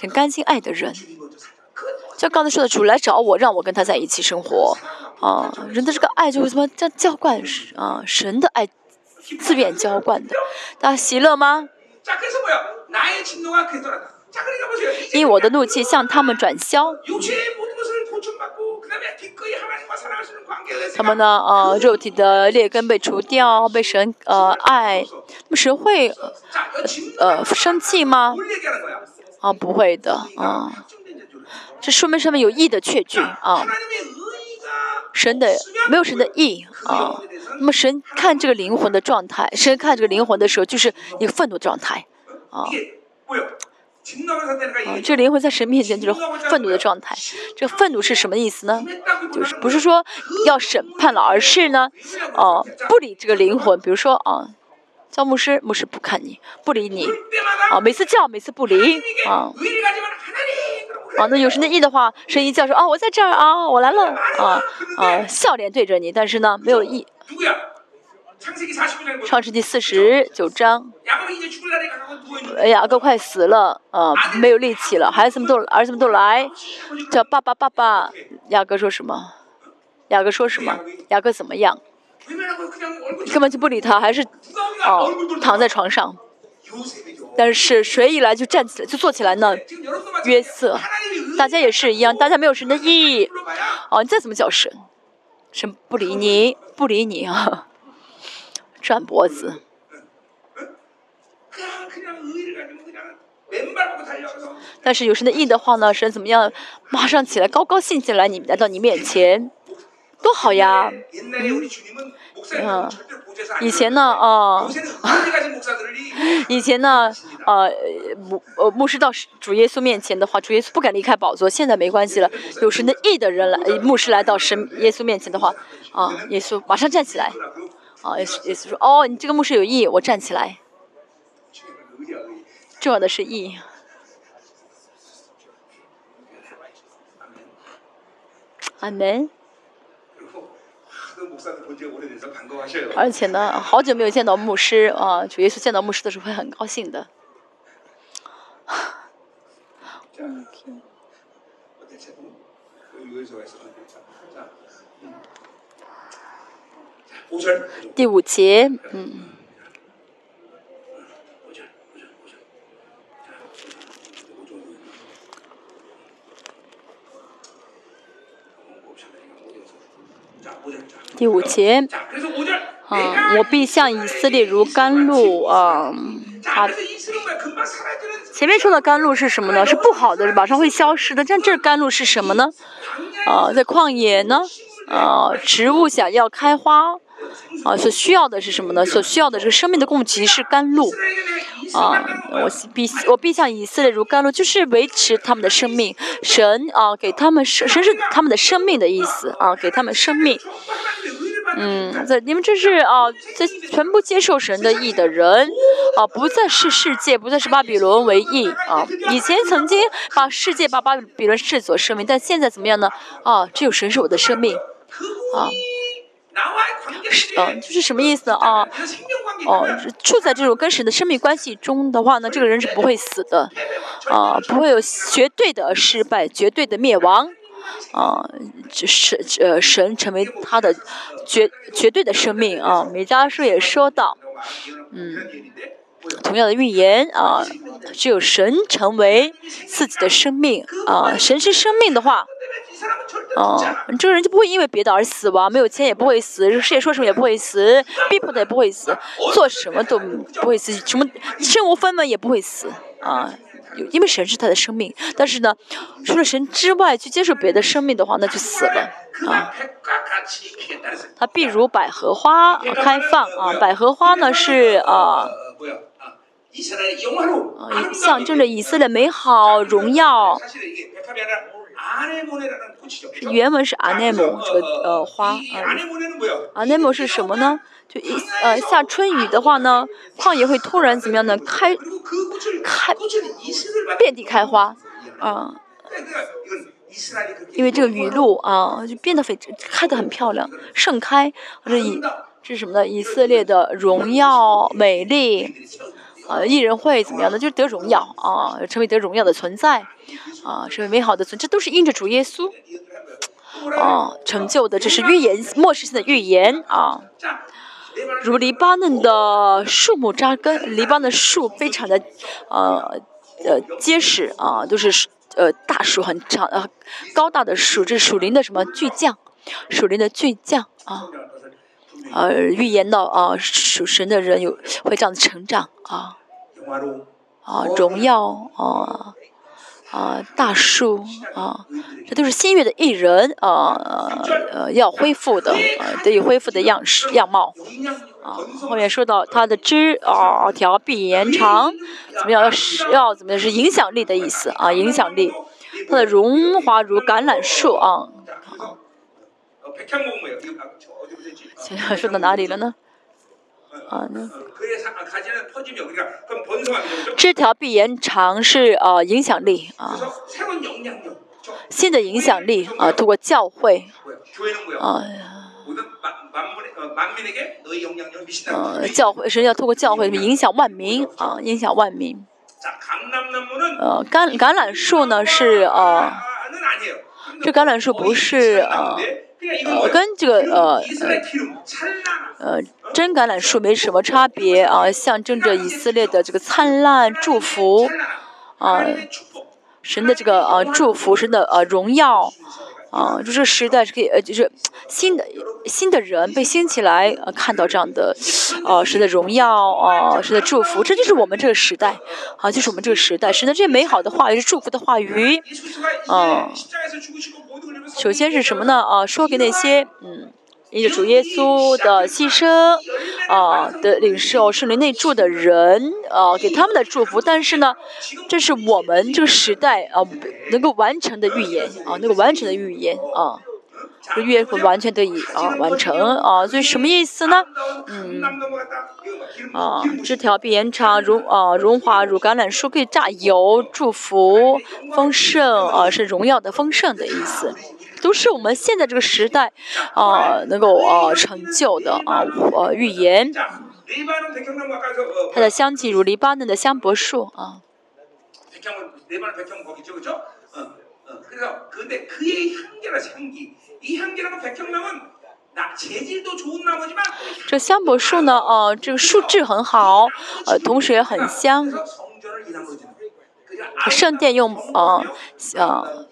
Speaker 1: 很甘心爱的人。就刚才说的，主来找我，让我跟他在一起生活，啊，人的这个爱就会什么叫浇灌啊，神的爱自愿浇灌的，大家喜乐吗？因我的怒气向他们转消。他们呢，呃，肉体的劣根被除掉，被神呃爱，那么神会呃生气吗？啊，不会的啊，这说明上面有义的确据啊。神的没有神的意啊，那么神看这个灵魂的状态，神看这个灵魂的时候，就是一个愤怒状态啊。啊，这灵魂在神面前就是愤怒的状态。这个愤怒是什么意思呢？就是不是说要审判了，而是呢，哦，不理这个灵魂。比如说啊，叫牧师，牧师不看你，不理你，啊，每次叫，每次不理，啊，啊，那有神的意的话，神一叫说啊，我在这儿啊，我来了，啊啊，笑脸对着你，但是呢，没有意。创世纪四十九章，雅各快死了，啊，没有力气了，孩子们都儿子们都来，叫爸爸爸爸。雅各说什么？雅各说什么？雅各怎么样？根本就不理他，还是哦躺在床上。但是谁一来就站起来就坐起来呢？约瑟，大家也是一样，大家没有神的意义。哦，你再怎么叫神，神不理你，不理你啊。转脖子，但是有神的意的话呢，神怎么样？马上起来，高高兴兴来，你来到你面前，多好呀！嗯，以前呢，啊，以前呢，呃，牧呃牧师到主耶稣面前的话，主耶稣不敢离开宝座。现在没关系了，有神的意的人来，牧师来到神耶稣面前的话，啊，耶稣马上站起来。啊，意思意思说，哦，你这个牧师有意，我站起来。重要的是意。阿门。而且呢，好久没有见到牧师啊，主耶稣见到牧师的时候会很高兴的。第五节，嗯。第五节，啊，我必向以色列如甘露啊，他前面说的甘露是什么呢？是不好的，马上会消失的。但这甘露是什么呢？啊，在旷野呢，啊，植物想要开花。啊，所需要的是什么呢？所需要的这个生命的供给是甘露。啊，我必我必向以色列如甘露，就是维持他们的生命。神啊，给他们生，神是他们的生命的意思啊，给他们生命。嗯，这你们这是啊，这全部接受神的意的人啊，不再是世界，不再是巴比伦为义啊。以前曾经把世界把巴比伦视作生命，但现在怎么样呢？啊，只有神是我的生命啊。是，嗯，就是什么意思啊？哦，处在这种跟神的生命关系中的话呢，这个人是不会死的，啊，不会有绝对的失败、绝对的灭亡，啊，是呃，神成为他的绝绝对的生命啊。米迦书也说到，嗯，同样的预言啊，只有神成为自己的生命啊，神是生命的话。哦，你这个人就不会因为别的而死亡，没有钱也不会死，世界说什么也不会死，逼迫的也不会死，做什么都不会死，什么身无分文也不会死啊，因为神是他的生命。但是呢，除了神之外去接受别的生命的话，那就死了啊。它必如百合花开放啊，百合花呢是啊啊，象征着以色列美好荣耀。原文是阿内姆这个呃花啊，阿内姆是什么呢？就一呃下春雨的话呢，旷野会突然怎么样呢？开开遍地开花啊，因为这个雨露啊就变得非开得很漂亮，盛开，或者以这是什么呢？以色列的荣耀美丽。呃，艺人会怎么样呢？就是得荣耀啊，成为得荣耀的存在啊，是美好的存，这都是因着主耶稣啊成就的。这是预言，末世性的预言啊。如黎巴嫩的树木扎根，黎巴嫩的树非常的呃呃结实啊，都是呃大树很长呃高大的树，这是属灵的什么巨匠，属灵的巨匠啊，呃预言到啊属神的人有会这样子成长啊啊荣耀啊。啊，大树啊，这都是新月的艺人啊，呃，要恢复的，得以恢复的样式样貌啊。后面说到它的枝啊条臂延长，怎么样？要是要怎么样？是影响力的意思啊，影响力。它的荣华如橄榄树啊。现在说到哪里了呢？啊，那枝条必延长是呃影响力啊，新的影响力啊，通过教会啊，呃教会是要通过教会影响万民啊，影响万民。呃，橄橄榄树呢是呃，这橄榄树不是呃。呃，跟这个呃呃真橄榄树没什么差别啊，象征着以色列的这个灿烂祝福啊，神的这个呃祝福，神的呃荣耀啊，就是时代是可以呃就是新的新的人被兴起来呃看到这样的呃神的荣耀啊，神的祝福，这就是我们这个时代啊，就是我们这个时代，神的这些美好的话语祝福的话语啊。首先是什么呢？啊，说给那些嗯，因主耶稣的牺牲啊的领受圣灵内住的人啊，给他们的祝福。但是呢，这是我们这个时代啊能够完成的预言啊，能够完成的预言啊。约会完全得以啊完成啊，所以什么意思呢？嗯，啊，枝条必延长，如啊荣华如橄榄树可以榨油，祝福丰盛啊，是荣耀的丰盛的意思，都是我们现在这个时代啊能够啊成就的啊呃预言。它的香气如黎巴嫩的香柏树啊。这香柏树呢，呃，这个树质很好，呃，同时也很香。圣殿用呃呃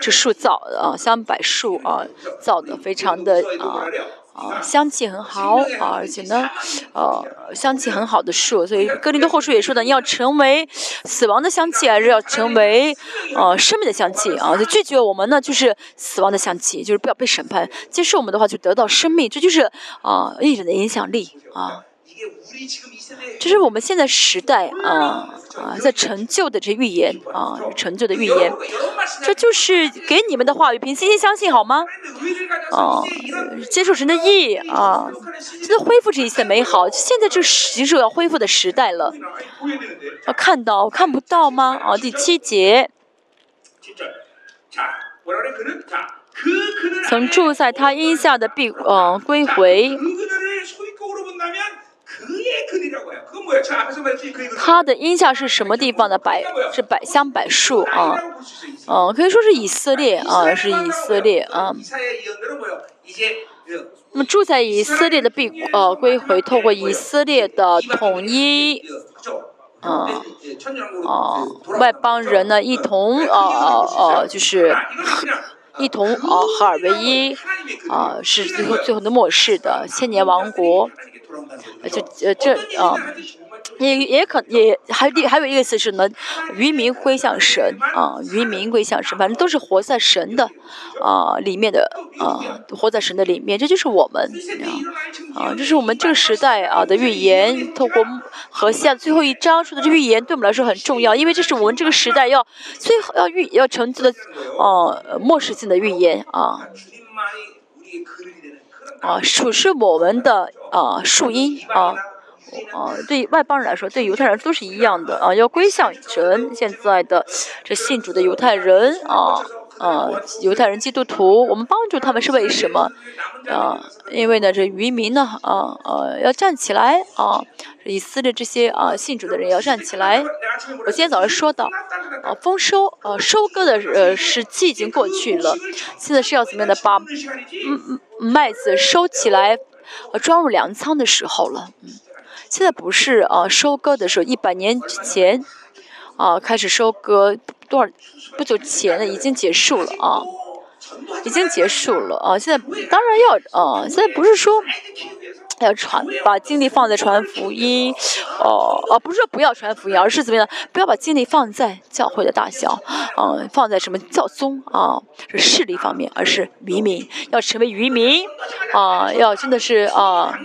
Speaker 1: 这树造的啊，香柏树啊造的，非常的啊。啊，香气很好啊，而且呢，呃，香气很好的树，所以格林多后书也说的，你要成为死亡的香气，还是要成为呃生命的香气啊？就拒绝我们呢，就是死亡的香气，就是不要被审判；接受我们的话，就得到生命，这就是啊艺人的影响力啊。这是我们现在时代啊啊在成就的这预言啊，成就的预言，这就是给你们的话语，凭信心相信好吗？啊，接受神的意啊，现在恢复这一切美好，现在这时是要恢复的时代了。啊看到看不到吗？啊，第七节，曾住在他荫下的必呃归回。它的音下是什么地方的百是百香百树啊，嗯，可以说是以色列啊，是以色列啊。那么住在以色列的必呃归回，透过以色列的统一，啊啊，外邦人呢一同啊啊啊，就是一同啊合二为一啊，是最后最后的末世的千年王国。就呃这啊，也也可也还还有一个词是能，渔民归向神啊，渔民归向神，反正都是活在神的啊里面的啊，活在神的里面，这就是我们啊，啊这是我们这个时代啊的预言。透过和下最后一章说的这预言，对我们来说很重要，因为这是我们这个时代要最后要预要成就的啊末世性的预言啊。啊，树是我们的啊树荫啊，啊，对外邦人来说，对犹太人都是一样的啊，要归向神。现在的这信主的犹太人啊，啊，犹太人基督徒，我们帮助他们是为什么？啊，因为呢，这渔民呢，啊，呃，要站起来啊，以色列这些啊信主的人要站起来。我今天早上说到，啊，丰收，啊，收割的呃时期已经过去了，现在是要怎么样的把嗯麦子收起来，呃，装入粮仓的时候了。嗯，现在不是啊，收割的时候，一百年之前，啊，开始收割，多少不久前呢已经结束了啊，已经结束了啊。现在当然要啊，现在不是说。要传，把精力放在传福音，哦，而不是说不要传福音，而是怎么样？不要把精力放在教会的大小，嗯，放在什么教宗啊，是势力方面，而是渔民，要成为渔民，啊，要真的是啊，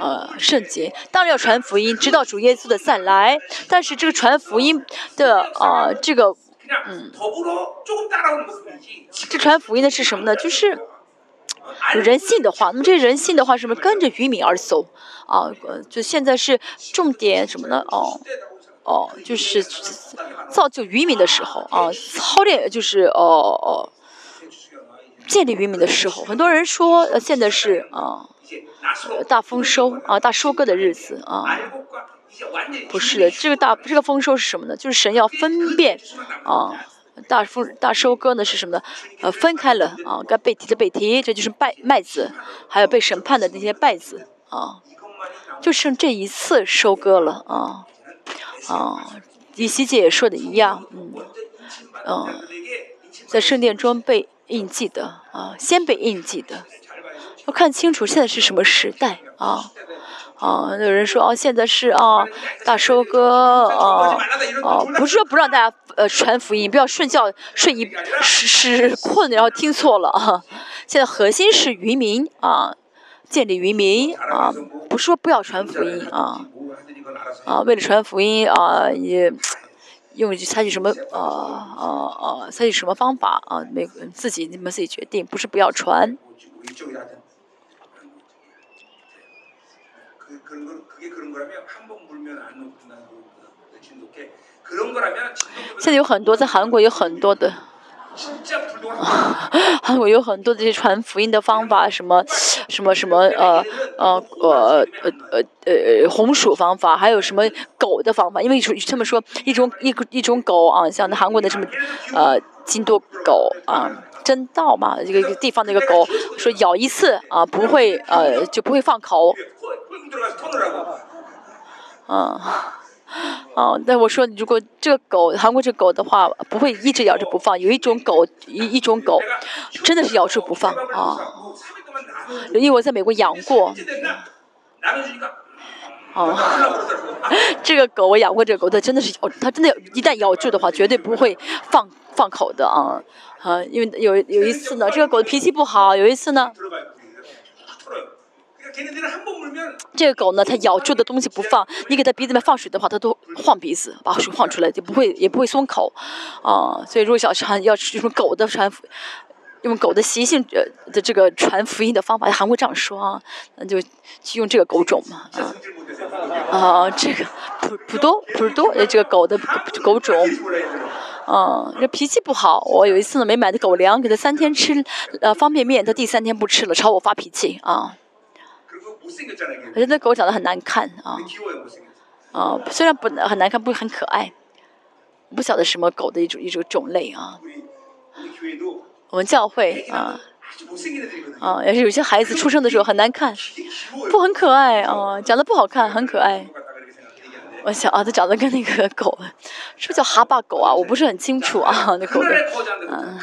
Speaker 1: 呃，圣洁。当然要传福音，直到主耶稣的再来。但是这个传福音的啊，这个，这传福音的是什么呢？就是。人性的话，那么这人性的话，是不是跟着渔民而走啊？呃，就现在是重点什么呢？哦，哦，就是造就渔民的时候啊，操练就是哦哦，建立渔民的时候。很多人说，呃，现在是啊，大丰收啊，大收割的日子啊。不是的，这个大这个丰收是什么呢？就是神要分辨啊。大丰大收割呢是什么呢？呃，分开了啊，该被提的被提，这就是麦麦子，还有被审判的那些败子啊，就剩这一次收割了啊啊！李希姐也说的一样，嗯嗯，在圣殿中被印记的啊，先被印记的，要看清楚现在是什么时代啊。啊，有人说啊，现在是啊大收割啊啊，不是说不让大家呃传福音，不要睡觉睡一是是困然后听错了啊。现在核心是渔民啊，建立渔民啊，不是说不要传福音啊啊，为了传福音啊，也用采取什么啊啊啊，采取什么方法啊，每自己你们自己决定，不是不要传。现在有很多在韩国有很多的 韩国有很多的这些传福音的方法，什么什么什么呃呃呃呃呃呃红薯方法，还有什么狗的方法，因为他们说一种一个一种狗啊，像那韩国的什么呃金多狗啊。真道嘛，一个地方的一个狗说咬一次啊，不会呃就不会放口。嗯，哦，那我说如果这个狗韩国这狗的话，不会一直咬着不放。有一种狗一一种狗真的是咬住不放啊，因为我在美国养过。哦，这个狗我养过，这个狗它真的是咬，它真的一旦咬住的话，绝对不会放放口的啊。啊，因为有有一次呢，这个狗的脾气不好。有一次呢，这个狗呢，它咬住的东西不放，你给它鼻子里面放水的话，它都晃鼻子，把水晃出来，就不会也不会松口。啊，所以如果想传要用狗的传，用狗的习性呃的这个传福音的方法，韩国这样说啊，那就去用这个狗种嘛。啊，啊，这个普普多普多这个狗的狗种。嗯，这脾气不好。我有一次呢，没买的狗粮，给它三天吃，呃，方便面，它第三天不吃了，朝我发脾气啊。而且那狗长得很难看啊。啊，虽然不很难看，不很可爱。不晓得什么狗的一种一种种类啊。我们教会啊，啊，也是有些孩子出生的时候很难看，不很可爱啊，长得不好看，很可爱。我想啊，它长得跟那个狗，是不是叫哈巴狗啊？我不是很清楚啊，那狗的。嗯。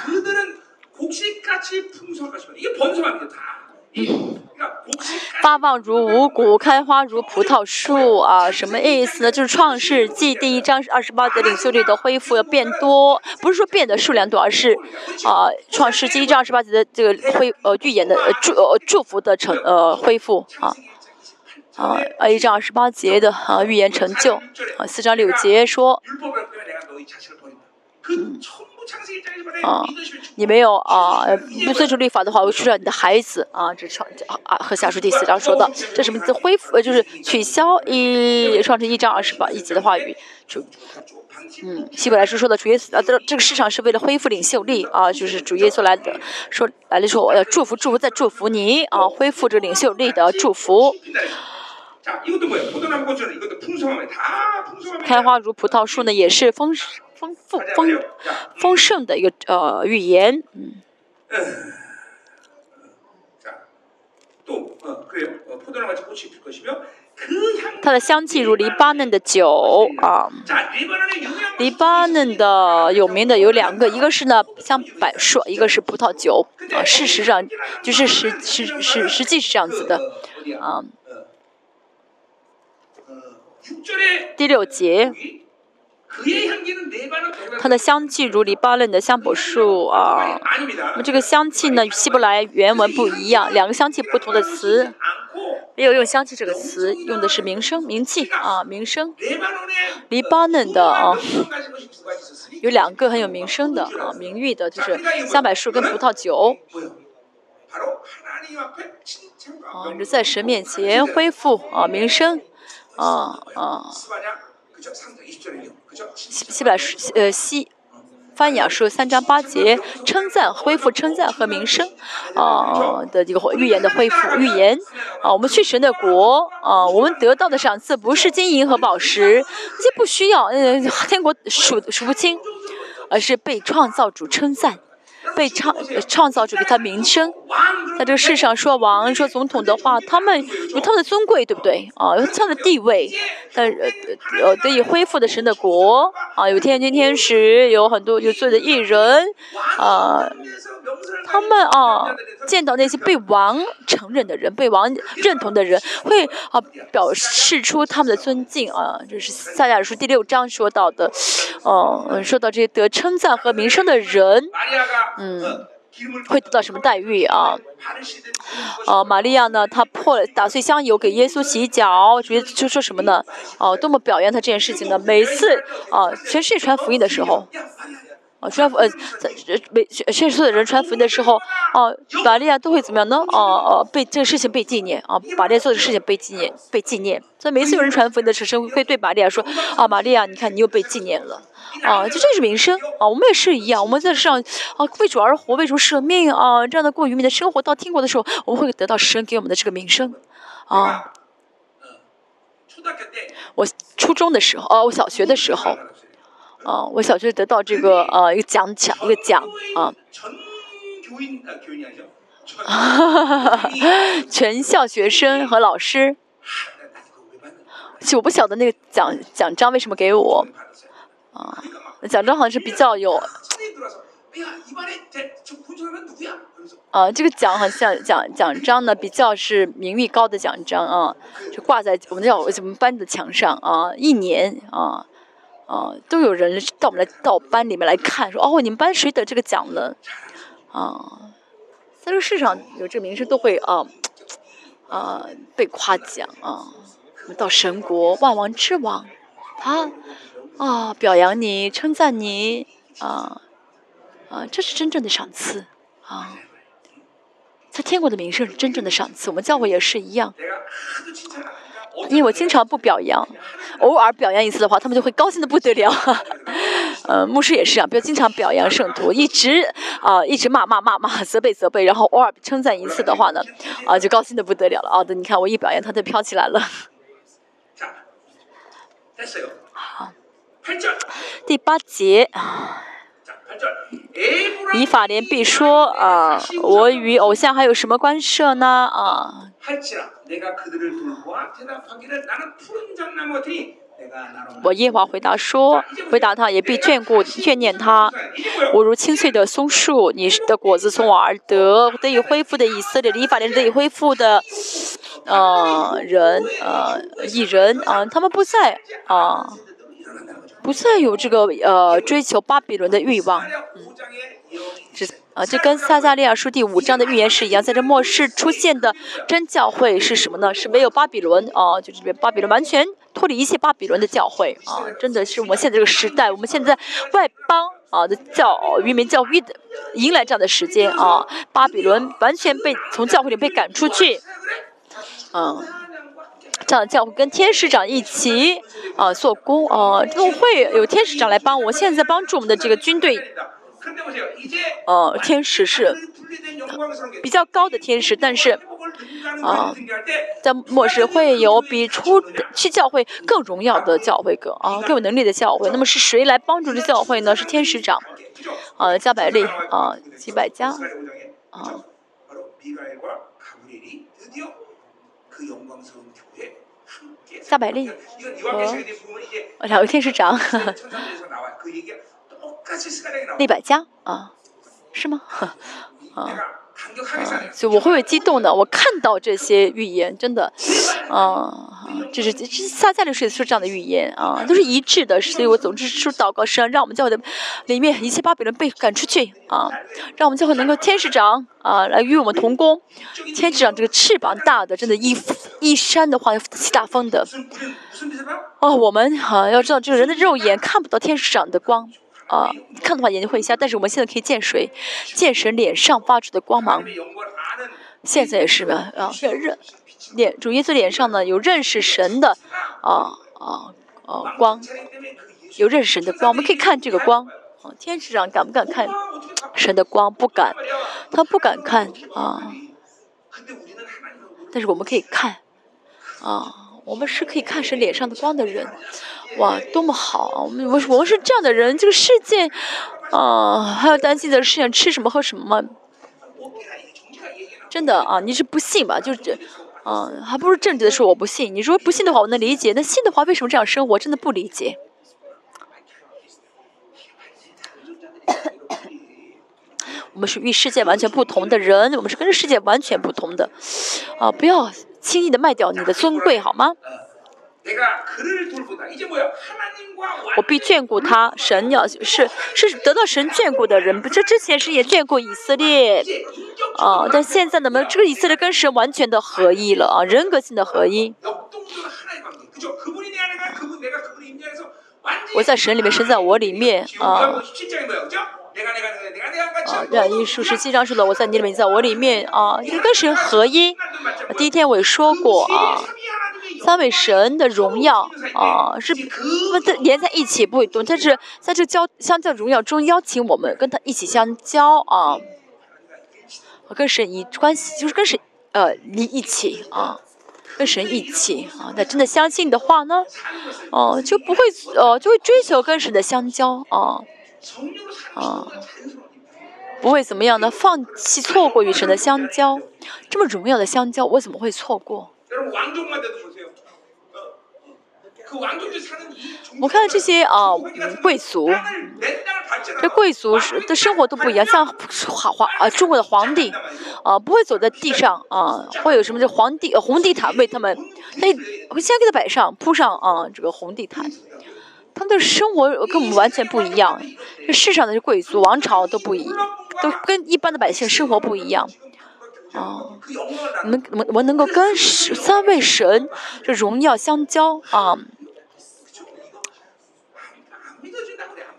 Speaker 1: 发旺如五谷，开花如葡萄树啊！什么意思呢？就是创世纪第一章二十八节领袖力的恢复要变多，不是说变的数量多，而是啊，创世纪一章二十八节的这个恢呃预言的祝呃祝福的成呃恢复啊。啊啊！一章二十八节的啊预言成就啊，四章六节说，啊，你没有啊不遵守律法的话，我出让你的孩子啊，这创啊和下书第四章说的，这什么字？恢复呃就是取消一创成一章二十八一节的话语，就嗯，希伯来书说的主耶稣啊，这这个市场是为了恢复领袖力啊，就是主耶稣来的说来的时候我要祝福祝福再祝福你啊，恢复这领袖力的祝福。开花如葡萄树呢，也是丰丰富丰丰盛的一个呃预言，嗯。它的香气如黎巴嫩的酒啊。黎巴嫩的有名的有两个，一个是呢像柏树，一个是葡萄酒啊。事实上就是实实实实际是这样子的啊。第六节。它的香气如黎巴嫩的香柏树啊，那么这个香气呢，与希伯来原文不一样，两个香气不同的词，没有用香气这个词，用的是名声、名气啊，名声。黎巴嫩的啊，有两个很有名声的啊，名誉的，就是香柏树跟葡萄酒。啊，就在神面前恢复啊名声啊啊。西西本呃西翻雅说三章八节称赞恢复称赞和名声啊的这个预言的恢复预言啊我们去神的国啊我们得到的赏赐不是金银和宝石这些不需要嗯天国数数不清而是被创造主称赞。被创创造出给他名声，在这个世上说王说总统的话，他们有他们的尊贵，对不对啊？有他们的地位，但呃呃得以恢复的神的国啊，有天君天使，有很多有罪的艺人啊。他们啊，见到那些被王承认的人、被王认同的人，会啊表示出他们的尊敬啊。这是撒迦书第六章说到的，嗯，说到这些得称赞和名声的人，嗯，会得到什么待遇啊？哦，玛利亚呢？她破了打碎香油给耶稣洗脚，觉得就说什么呢？哦，多么表扬他这件事情呢？每次啊，全世界传福音的时候。啊，传福呃，在每全世界的人传福音的时候，啊，玛利亚都会怎么样呢？啊啊，被这个事情被纪念啊，玛利亚做的事情被纪念，被纪念。所以每次有人传福音的时候，会对玛利亚说：啊，玛利亚，你看你又被纪念了。啊，就这是名声啊，我们也是一样，我们在世上啊为主而活，为主舍命啊，这样的过愚民的生活，到天国的时候，我们会得到神给我们的这个名声。啊，我初中的时候，哦，我小学的时候。啊，我小学得到这个呃一个奖奖一个奖啊，全校学生和老师，其实我不晓得那个奖奖章为什么给我，啊，奖章好像是比较有，啊，这个奖好像奖奖章呢比较是名誉高的奖章啊，就挂在我们叫我们班的墙上啊，一年啊。啊，都有人到我们来到班里面来看，说哦，你们班谁得这个奖了？啊，在这个世上有这个名声，都会啊啊被夸奖啊。到神国万王之王，他啊表扬你，称赞你啊啊，这是真正的赏赐啊。在天国的名声是真正的赏赐，我们教会也是一样。因为我经常不表扬，偶尔表扬一次的话，他们就会高兴的不得了。呃，牧师也是啊，不要经常表扬圣徒，一直啊一直骂骂骂骂，责备责备，然后偶尔称赞一次的话呢，啊就高兴的不得了了。哦，的，你看我一表扬，他就飘起来了。好，第八节。以法莲必说啊，我与偶像还有什么关涉呢？啊。我耶华回答说：“回答他，也必眷顾眷念他。我如青翠的松树，你的果子从我而得，得以恢复的以色列，以法莲得以恢复的，呃，人，呃，一人啊，他们不再啊，不再有这个呃追求巴比伦的欲望。”这啊，这跟撒加利亚书第五章的预言是一样，在这末世出现的真教会是什么呢？是没有巴比伦啊，就这边巴比伦完全脱离一切巴比伦的教会啊，真的是我们现在这个时代，我们现在外邦啊的教渔民教会的迎来这样的时间啊，巴比伦完全被从教会里被赶出去，嗯，这样的教会跟天使长一起啊做工啊，都会有天使长来帮我，现在帮助我们的这个军队。呃，天使是比较高的天使，但是啊，在末世会有比出去教会更荣耀的教会更啊更有能力的教会。那么是谁来帮助这教会呢？是天使长啊，加百利啊，几百家啊。加百利和两位天使长，利百家啊，是吗？啊。所以我会激动的，我看到这些预言，真的，啊，这是这撒加利是说这样的预言啊，都是一致的。所以我总之说祷告是让我们教会的里面一切巴比伦被赶出去啊，让我们教会能够天使长啊来与我们同工，天使长这个翅膀大的，真的，一一扇的话起大风的。哦，我们啊要知道，这个人的肉眼看不到天使长的光。啊，看的话眼睛会瞎，但是我们现在可以见谁？见神脸上发出的光芒。现在也是吧？啊，认脸主耶稣脸上呢有认识神的啊啊啊光，有认识神的光，我们可以看这个光。啊，天使长敢不敢看神的光？不敢，他不敢看啊。但是我们可以看啊，我们是可以看谁脸上的光的人。哇，多么好！我们我们是这样的人，这个世界，啊，还要担心的事情，吃什么喝什么吗？真的啊，你是不信吧？就是，嗯，还不如正直的说我不信。你说不信的话，我能理解；那信的话，为什么这样生活？真的不理解。我们是与世界完全不同的人，我们是跟世界完全不同的，啊，不要轻易的卖掉你的尊贵，好吗？我必眷顾他，神要是是得到神眷顾的人，这之前是也眷顾以色列，啊，但现在呢，没有这个以色列跟神完全的合一了啊，人格性的合一。我在神里面，神在我里面啊。啊，这一书十七章说的，我在你里面，在我里面啊，跟神合一。第一天我也说过啊。三位神的荣耀啊，是不连在一起不会动，但是在这交相交荣耀中邀请我们跟他一起相交啊，跟神一关系就是跟神呃离一起啊，跟神一起啊，那真的相信的话呢，哦就不会呃就会追求跟神的相交啊啊，不会怎么样的放弃错过与神的相交，这么荣耀的相交我怎么会错过？我看到这些啊，贵族，这贵族是的生活都不一样，像皇皇啊，中国的皇帝啊，不会走在地上啊，会有什么这皇帝红地毯为他们，那会先给他摆上铺上啊这个红地毯，他们的生活跟我们完全不一样，这世上的贵族王朝都不一，都跟一般的百姓生活不一样。啊，能我我能够跟三位神这荣耀相交啊！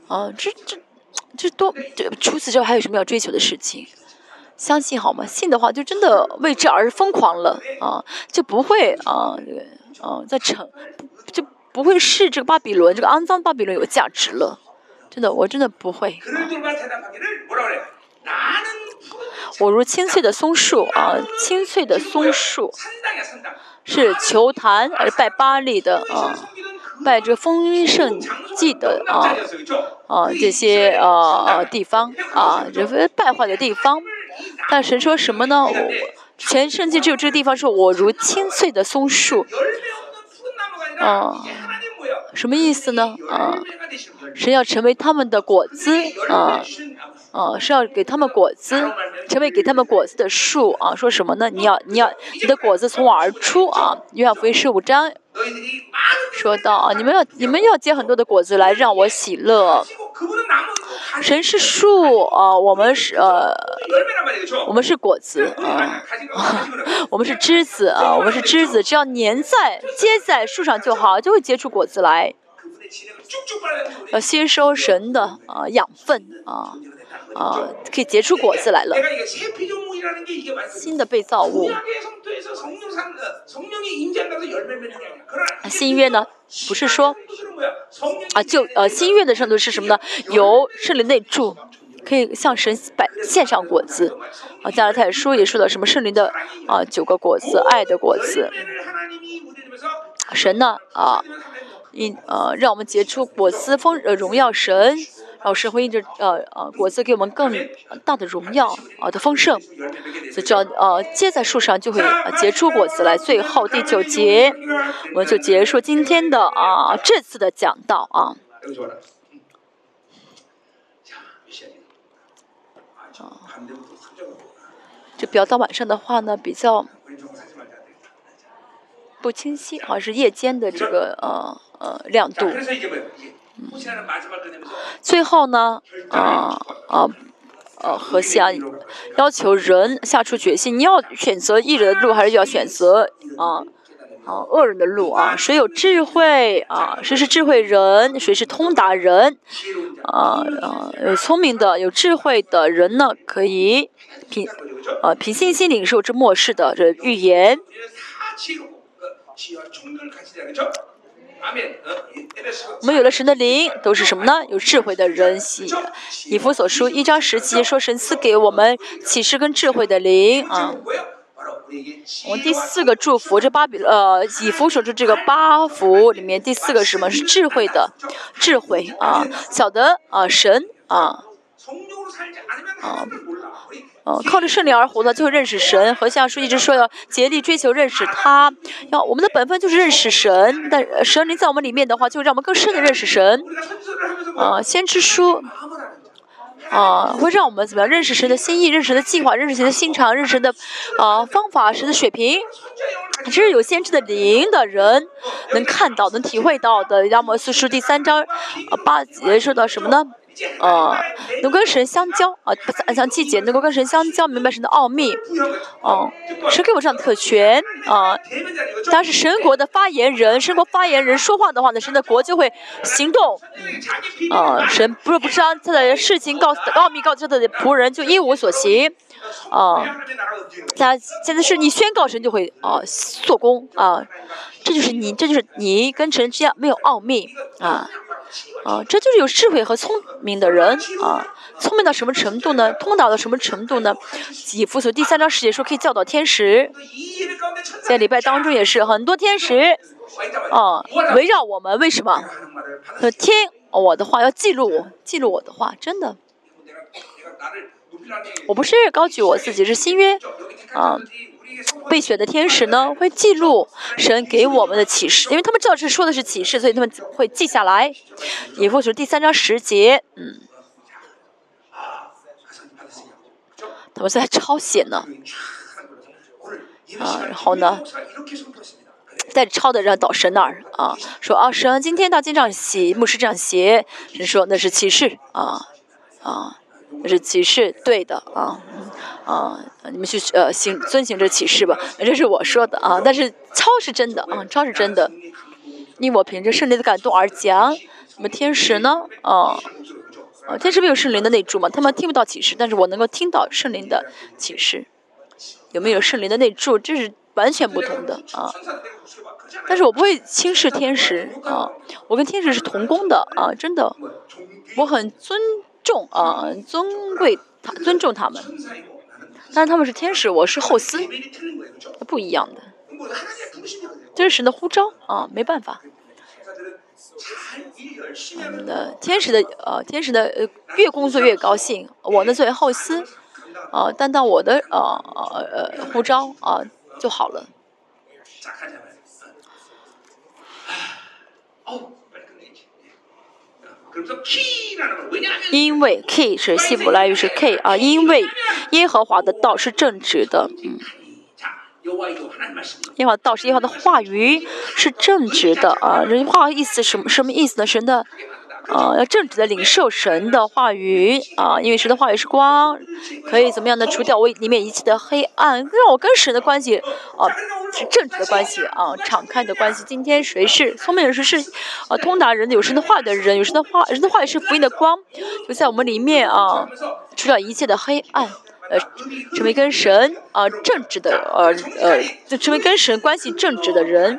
Speaker 1: 啊，这这这多，这除此之外还有什么要追求的事情？相信好吗？信的话就真的为之而疯狂了啊，就不会啊，对啊，在成就不会视这个巴比伦这个肮脏巴比伦有价值了，真的，我真的不会。我如青翠的松树啊，青翠的松树是球坛，还是拜巴利的啊？拜这丰盛祭的啊啊这些啊地方啊，这败坏的地方。但神说什么呢？全圣经只有这个地方说，我如青翠的松树啊，什么意思呢？啊，是要成为他们的果子啊。啊，是要给他们果子，成为给他们果子的树啊！说什么呢？你要，你要，你的果子从我而出啊！约翰福音十五章说到啊，你们要，你们要结很多的果子来让我喜乐。神是树啊，我们是呃，我们是果子 啊，我们是枝子啊，我们是枝子，只要粘在 接在树上就好，就会结出果子来。要吸收神的啊养分啊。啊，可以结出果子来了。新的被造物。新约呢，不是说啊，就呃，新约的圣徒是什么呢？由圣灵内住，可以向神摆献上果子。啊，加拉太书也说到什么圣灵的啊九个果子，爱的果子。神呢啊，因呃让我们结出果子，丰呃荣耀神。老师会因着呃呃果子给我们更大的荣耀啊的丰盛，所以只要呃结在树上就会结出果子来。最后第九节，我们就结束今天的啊这次的讲道啊。就比较到晚上的话呢，比较不清晰，好像是夜间的这个呃呃亮度。最后呢，啊啊呃，和下要求人下出决心，你要选择艺人的路，还是要选择啊啊恶人的路啊？谁有智慧啊？谁是智慧人？谁是通达人？啊啊，有聪明的、有智慧的人呢，可以凭啊凭信心领受这末世的这预言。我们有了神的灵，都是什么呢？有智慧的人。以弗所书一章十节说，神赐给我们启示跟智慧的灵啊。我们第四个祝福，这巴比呃以弗所说这个八福里面第四个是什么？是智慧的智慧啊，晓得啊神啊啊。哦，靠着圣灵而活的就会认识神。和像书一直说要竭力追求认识他，要我们的本分就是认识神。但神灵在我们里面的话，就会让我们更深的认识神。啊，先知书，啊，会让我们怎么样认识神的心意，认识神的计划，认识神的心肠，认识神的啊方法，神的水平。只是有先知的灵的人能看到、能体会到的。亚摩斯书第三章八节说到什么呢？呃，能跟神相交啊，不像季节能够跟神相交，明白神的奥秘。哦，神给我这样的特权啊。但是神国的发言人，神国发言人说话的话呢，神的国就会行动。啊，神不是不将他的事情告诉奥秘告诉他的仆人，就一无所行。啊，那现在是你宣告神就会啊做工啊，这就是你，这就是你跟神之间没有奥秘啊。啊，这就是有智慧和聪明的人啊！聪明到什么程度呢？通达到什么程度呢？以弗所第三章十节说可以教导天使，在礼拜当中也是很多天使啊围绕我们。为什么？听我的话，要记录记录我的话，真的。我不是高举我自己，是新约啊。被选的天使呢，会记录神给我们的启示，因为他们知道这说的是启示，所以他们会记下来。以弗所第三章十节，嗯，他们在抄写呢，啊，然后呢，带着抄的让到神那儿啊，说啊，神今天到经上写，牧师这样写，神说那是启示啊，啊。是启示，对的啊，啊，你们去呃行遵行这启示吧，这是我说的啊，但是超是真的啊，超是真的，因为我凭着圣灵的感动而讲。那么天使呢？啊，啊，天使没有圣灵的内住嘛，他们听不到启示，但是我能够听到圣灵的启示。有没有圣灵的内住？这是完全不同的啊。但是我不会轻视天使啊，我跟天使是同工的啊，真的，我很尊。重啊，尊贵，尊重他们，但是他们是天使，我是后司，不一样的，这是神的呼召啊，没办法。嗯，天使的呃，天使的呃，越工作越高兴，我呢作为后司，啊，担当我的呃呃呃呼召啊就好了。因为 K 是希伯来语是 K 啊，因为耶和华的道是正直的，嗯，耶和华道是耶和华的话语是正直的啊，这句话意思什么什么意思呢？神的。啊，要正直的领受神的话语啊，因为神的话语是光，可以怎么样的除掉我里面一切的黑暗，让我跟神的关系啊是正直的关系啊，敞开的关系。今天谁是聪明人？谁是啊通达人？有神的话的人，有神的话，神的话语是福音的光，就在我们里面啊，除掉一切的黑暗。呃，成为跟神啊正直的呃呃，就成为跟神关系正直的人，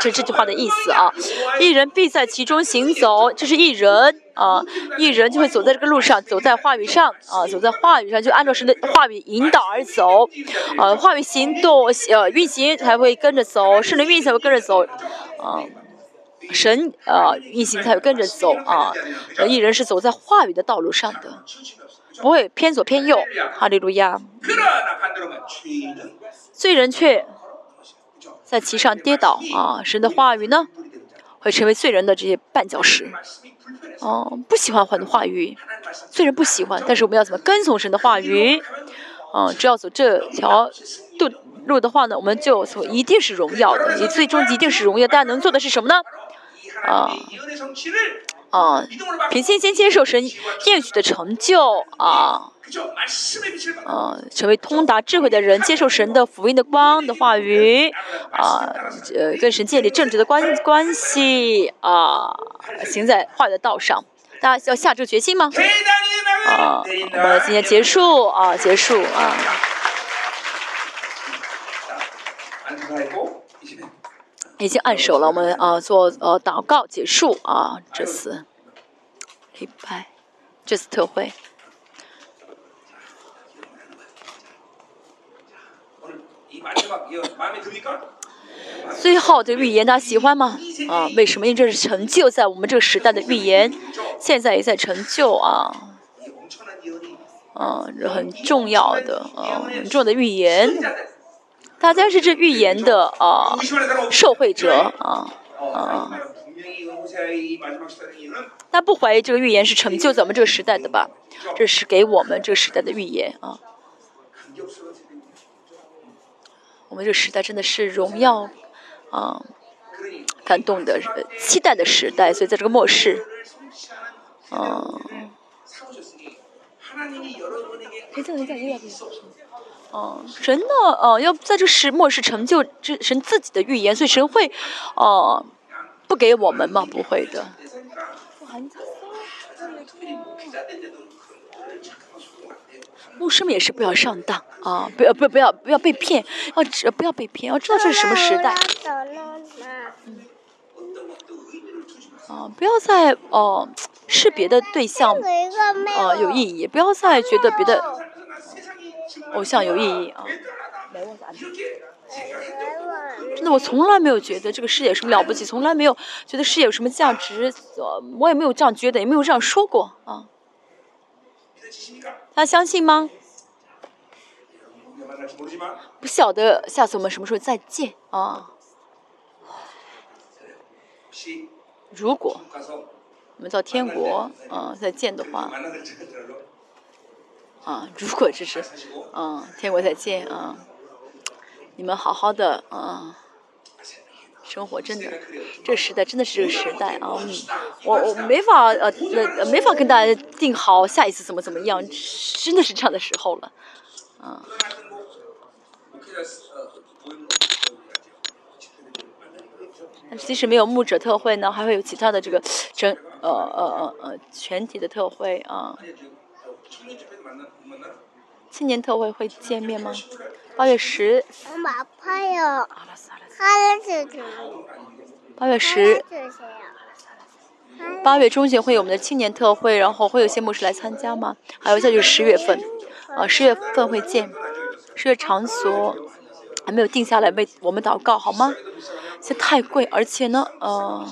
Speaker 1: 这这句话的意思啊。一人必在其中行走，这是一人啊，一人就会走在这个路上，走在话语上啊，走在话语上，就按照神的话语引导而走，啊，话语行动呃运行才会跟着走，神的运行才会跟着走，啊。神啊运行才会跟着走啊，一人是走在话语的道路上的，不会偏左偏右。哈利路亚。罪人却在其上跌倒啊！神的话语呢，会成为罪人的这些绊脚石。哦，不喜欢神的话语，罪人不喜欢，但是我们要怎么跟从神的话语？嗯，只要走这条路路的话呢，我们就走一定是荣耀的，你最终一定是荣耀。大家能做的是什么呢？啊啊，凭信心接受神应许的成就啊。啊，成为通达智慧的人，接受神的福音的光的话语，啊，呃，跟神建立正直的关关系，啊，行在话语的道上，大家要下这个决心吗？啊，我们今天结束啊，结束啊。已经按手了，我们啊做呃祷告结束啊，这次礼拜，这次特会。最后的预言，大家喜欢吗？啊，为什么？因为这是成就在我们这个时代的预言，现在也在成就啊。啊，很重要的啊，很重要的预言。大家是这预言的啊，受惠者啊啊。大家不怀疑这个预言是成就咱们这个时代的吧？这是给我们这个时代的预言啊。我们这个时代真的是荣耀，啊，感动的、期待的时代。所以在这个末世，嗯，哦，神呢？哦，要在这时末世成就这神自己的预言，所以神会，哦，不给我们吗？不会的。牧师们也是不要上当啊！不要不要不要不要被骗，要知不要被骗，要知道这是什么时代。啊，不要再哦是别的对象啊有意义，不要再觉得别的偶像有意义啊。真的，我从来没有觉得这个事业有什么了不起，从来没有觉得事业有什么价值，我也没有这样觉得，也没有这样说过啊。他相信吗？不晓得下次我们什么时候再见啊？如果我们到天国啊再见的话，啊，如果这是啊天国再见啊，你们好好的啊。生活真的，这个时代真的是这个时代啊！我我没法呃呃没法跟大家定好下一次怎么怎么样，真的是这样的时候了，啊。即使没有牧者特会呢，还会有其他的这个整呃呃呃呃全体的特会啊。青年特会会见面吗？八月十。八月十，八月中旬会有我们的青年特会，然后会有些牧师来参加吗？还有，再就是十月份，啊，十月份会见，十月场所还没有定下来，为我们祷告好吗？这太贵，而且呢，呃，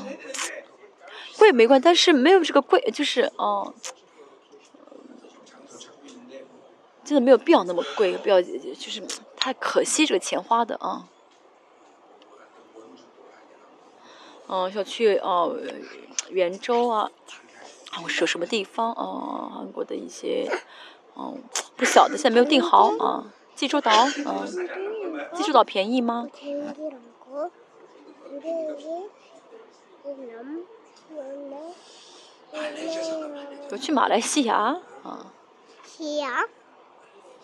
Speaker 1: 贵没关系，但是没有这个贵，就是哦，真的没有必要那么贵，不要就是太可惜这个钱花的啊。嗯，要去哦，圆州啊，我是什么地方啊？韩国的一些，嗯，不晓得，现在没有定好啊。济州岛，嗯，济州岛便宜吗？我去马来西亚啊。西亚？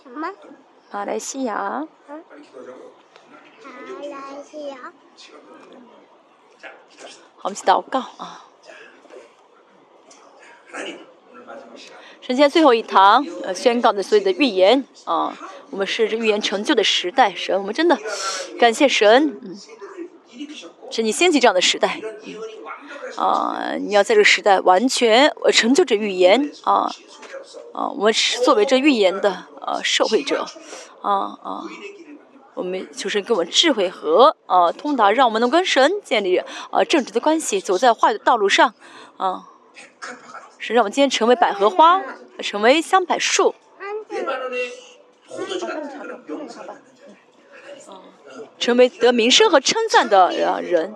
Speaker 1: 什么？马来西亚。马来西亚。好，我们去祷告啊！神仙最后一堂，呃，宣告的所有的预言啊，我们是这预言成就的时代，神，我们真的感谢神，嗯，是你兴起这样的时代，啊，你要在这个时代完全呃成就这预言啊，啊，我们是作为这预言的呃受惠者，啊啊。我们求神给我们智慧和呃通达，让我们能跟神建立呃正直的关系，走在坏的道路上啊。是让我们今天成为百合花，成为香柏树。成为得名声和称赞的人，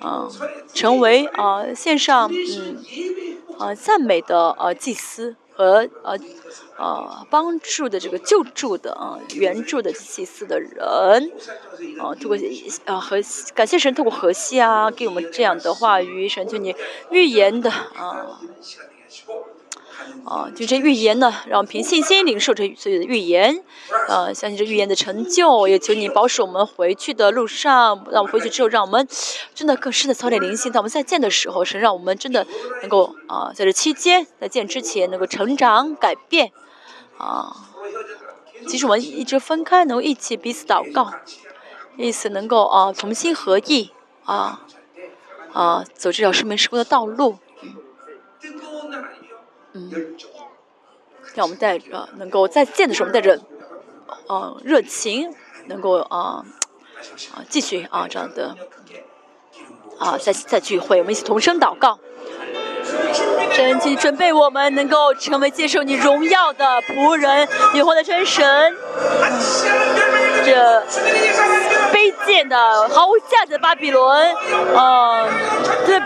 Speaker 1: 啊，成为啊线上嗯啊赞美的呃祭司和呃呃帮助的这个救助的啊援助的祭祀的人，啊，通过啊和感谢神通过河西啊给我们这样的话语，神就你预言的啊。啊，就这预言呢，让我们凭信心领受这所有的预言，啊，相信这预言的成就，也求你保守我们回去的路上，让我们回去之后，让我们真的更深的操练灵性，在我们再见的时候，是让我们真的能够啊，在这期间在见之前能够成长改变，啊，即使我们一直分开，能够一起彼此祷告，意思能够啊同心合意啊啊走这条生命时光的道路。嗯，让我们带着能够再见的时候，带着呃热情，能够啊啊继续啊这样的啊再再聚会，我们一起同声祷告。神，请准备我们能够成为接受你荣耀的仆人，以后的真神。这卑贱的、毫无价值的巴比伦，啊，这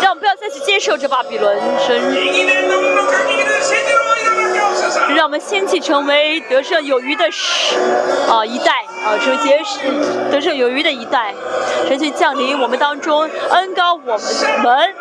Speaker 1: 让我们不要再去接受这巴比伦神，让我们先去成为得胜有余的啊一代啊，成为结实得胜有余的一代，神去降临我们当中，恩高我们。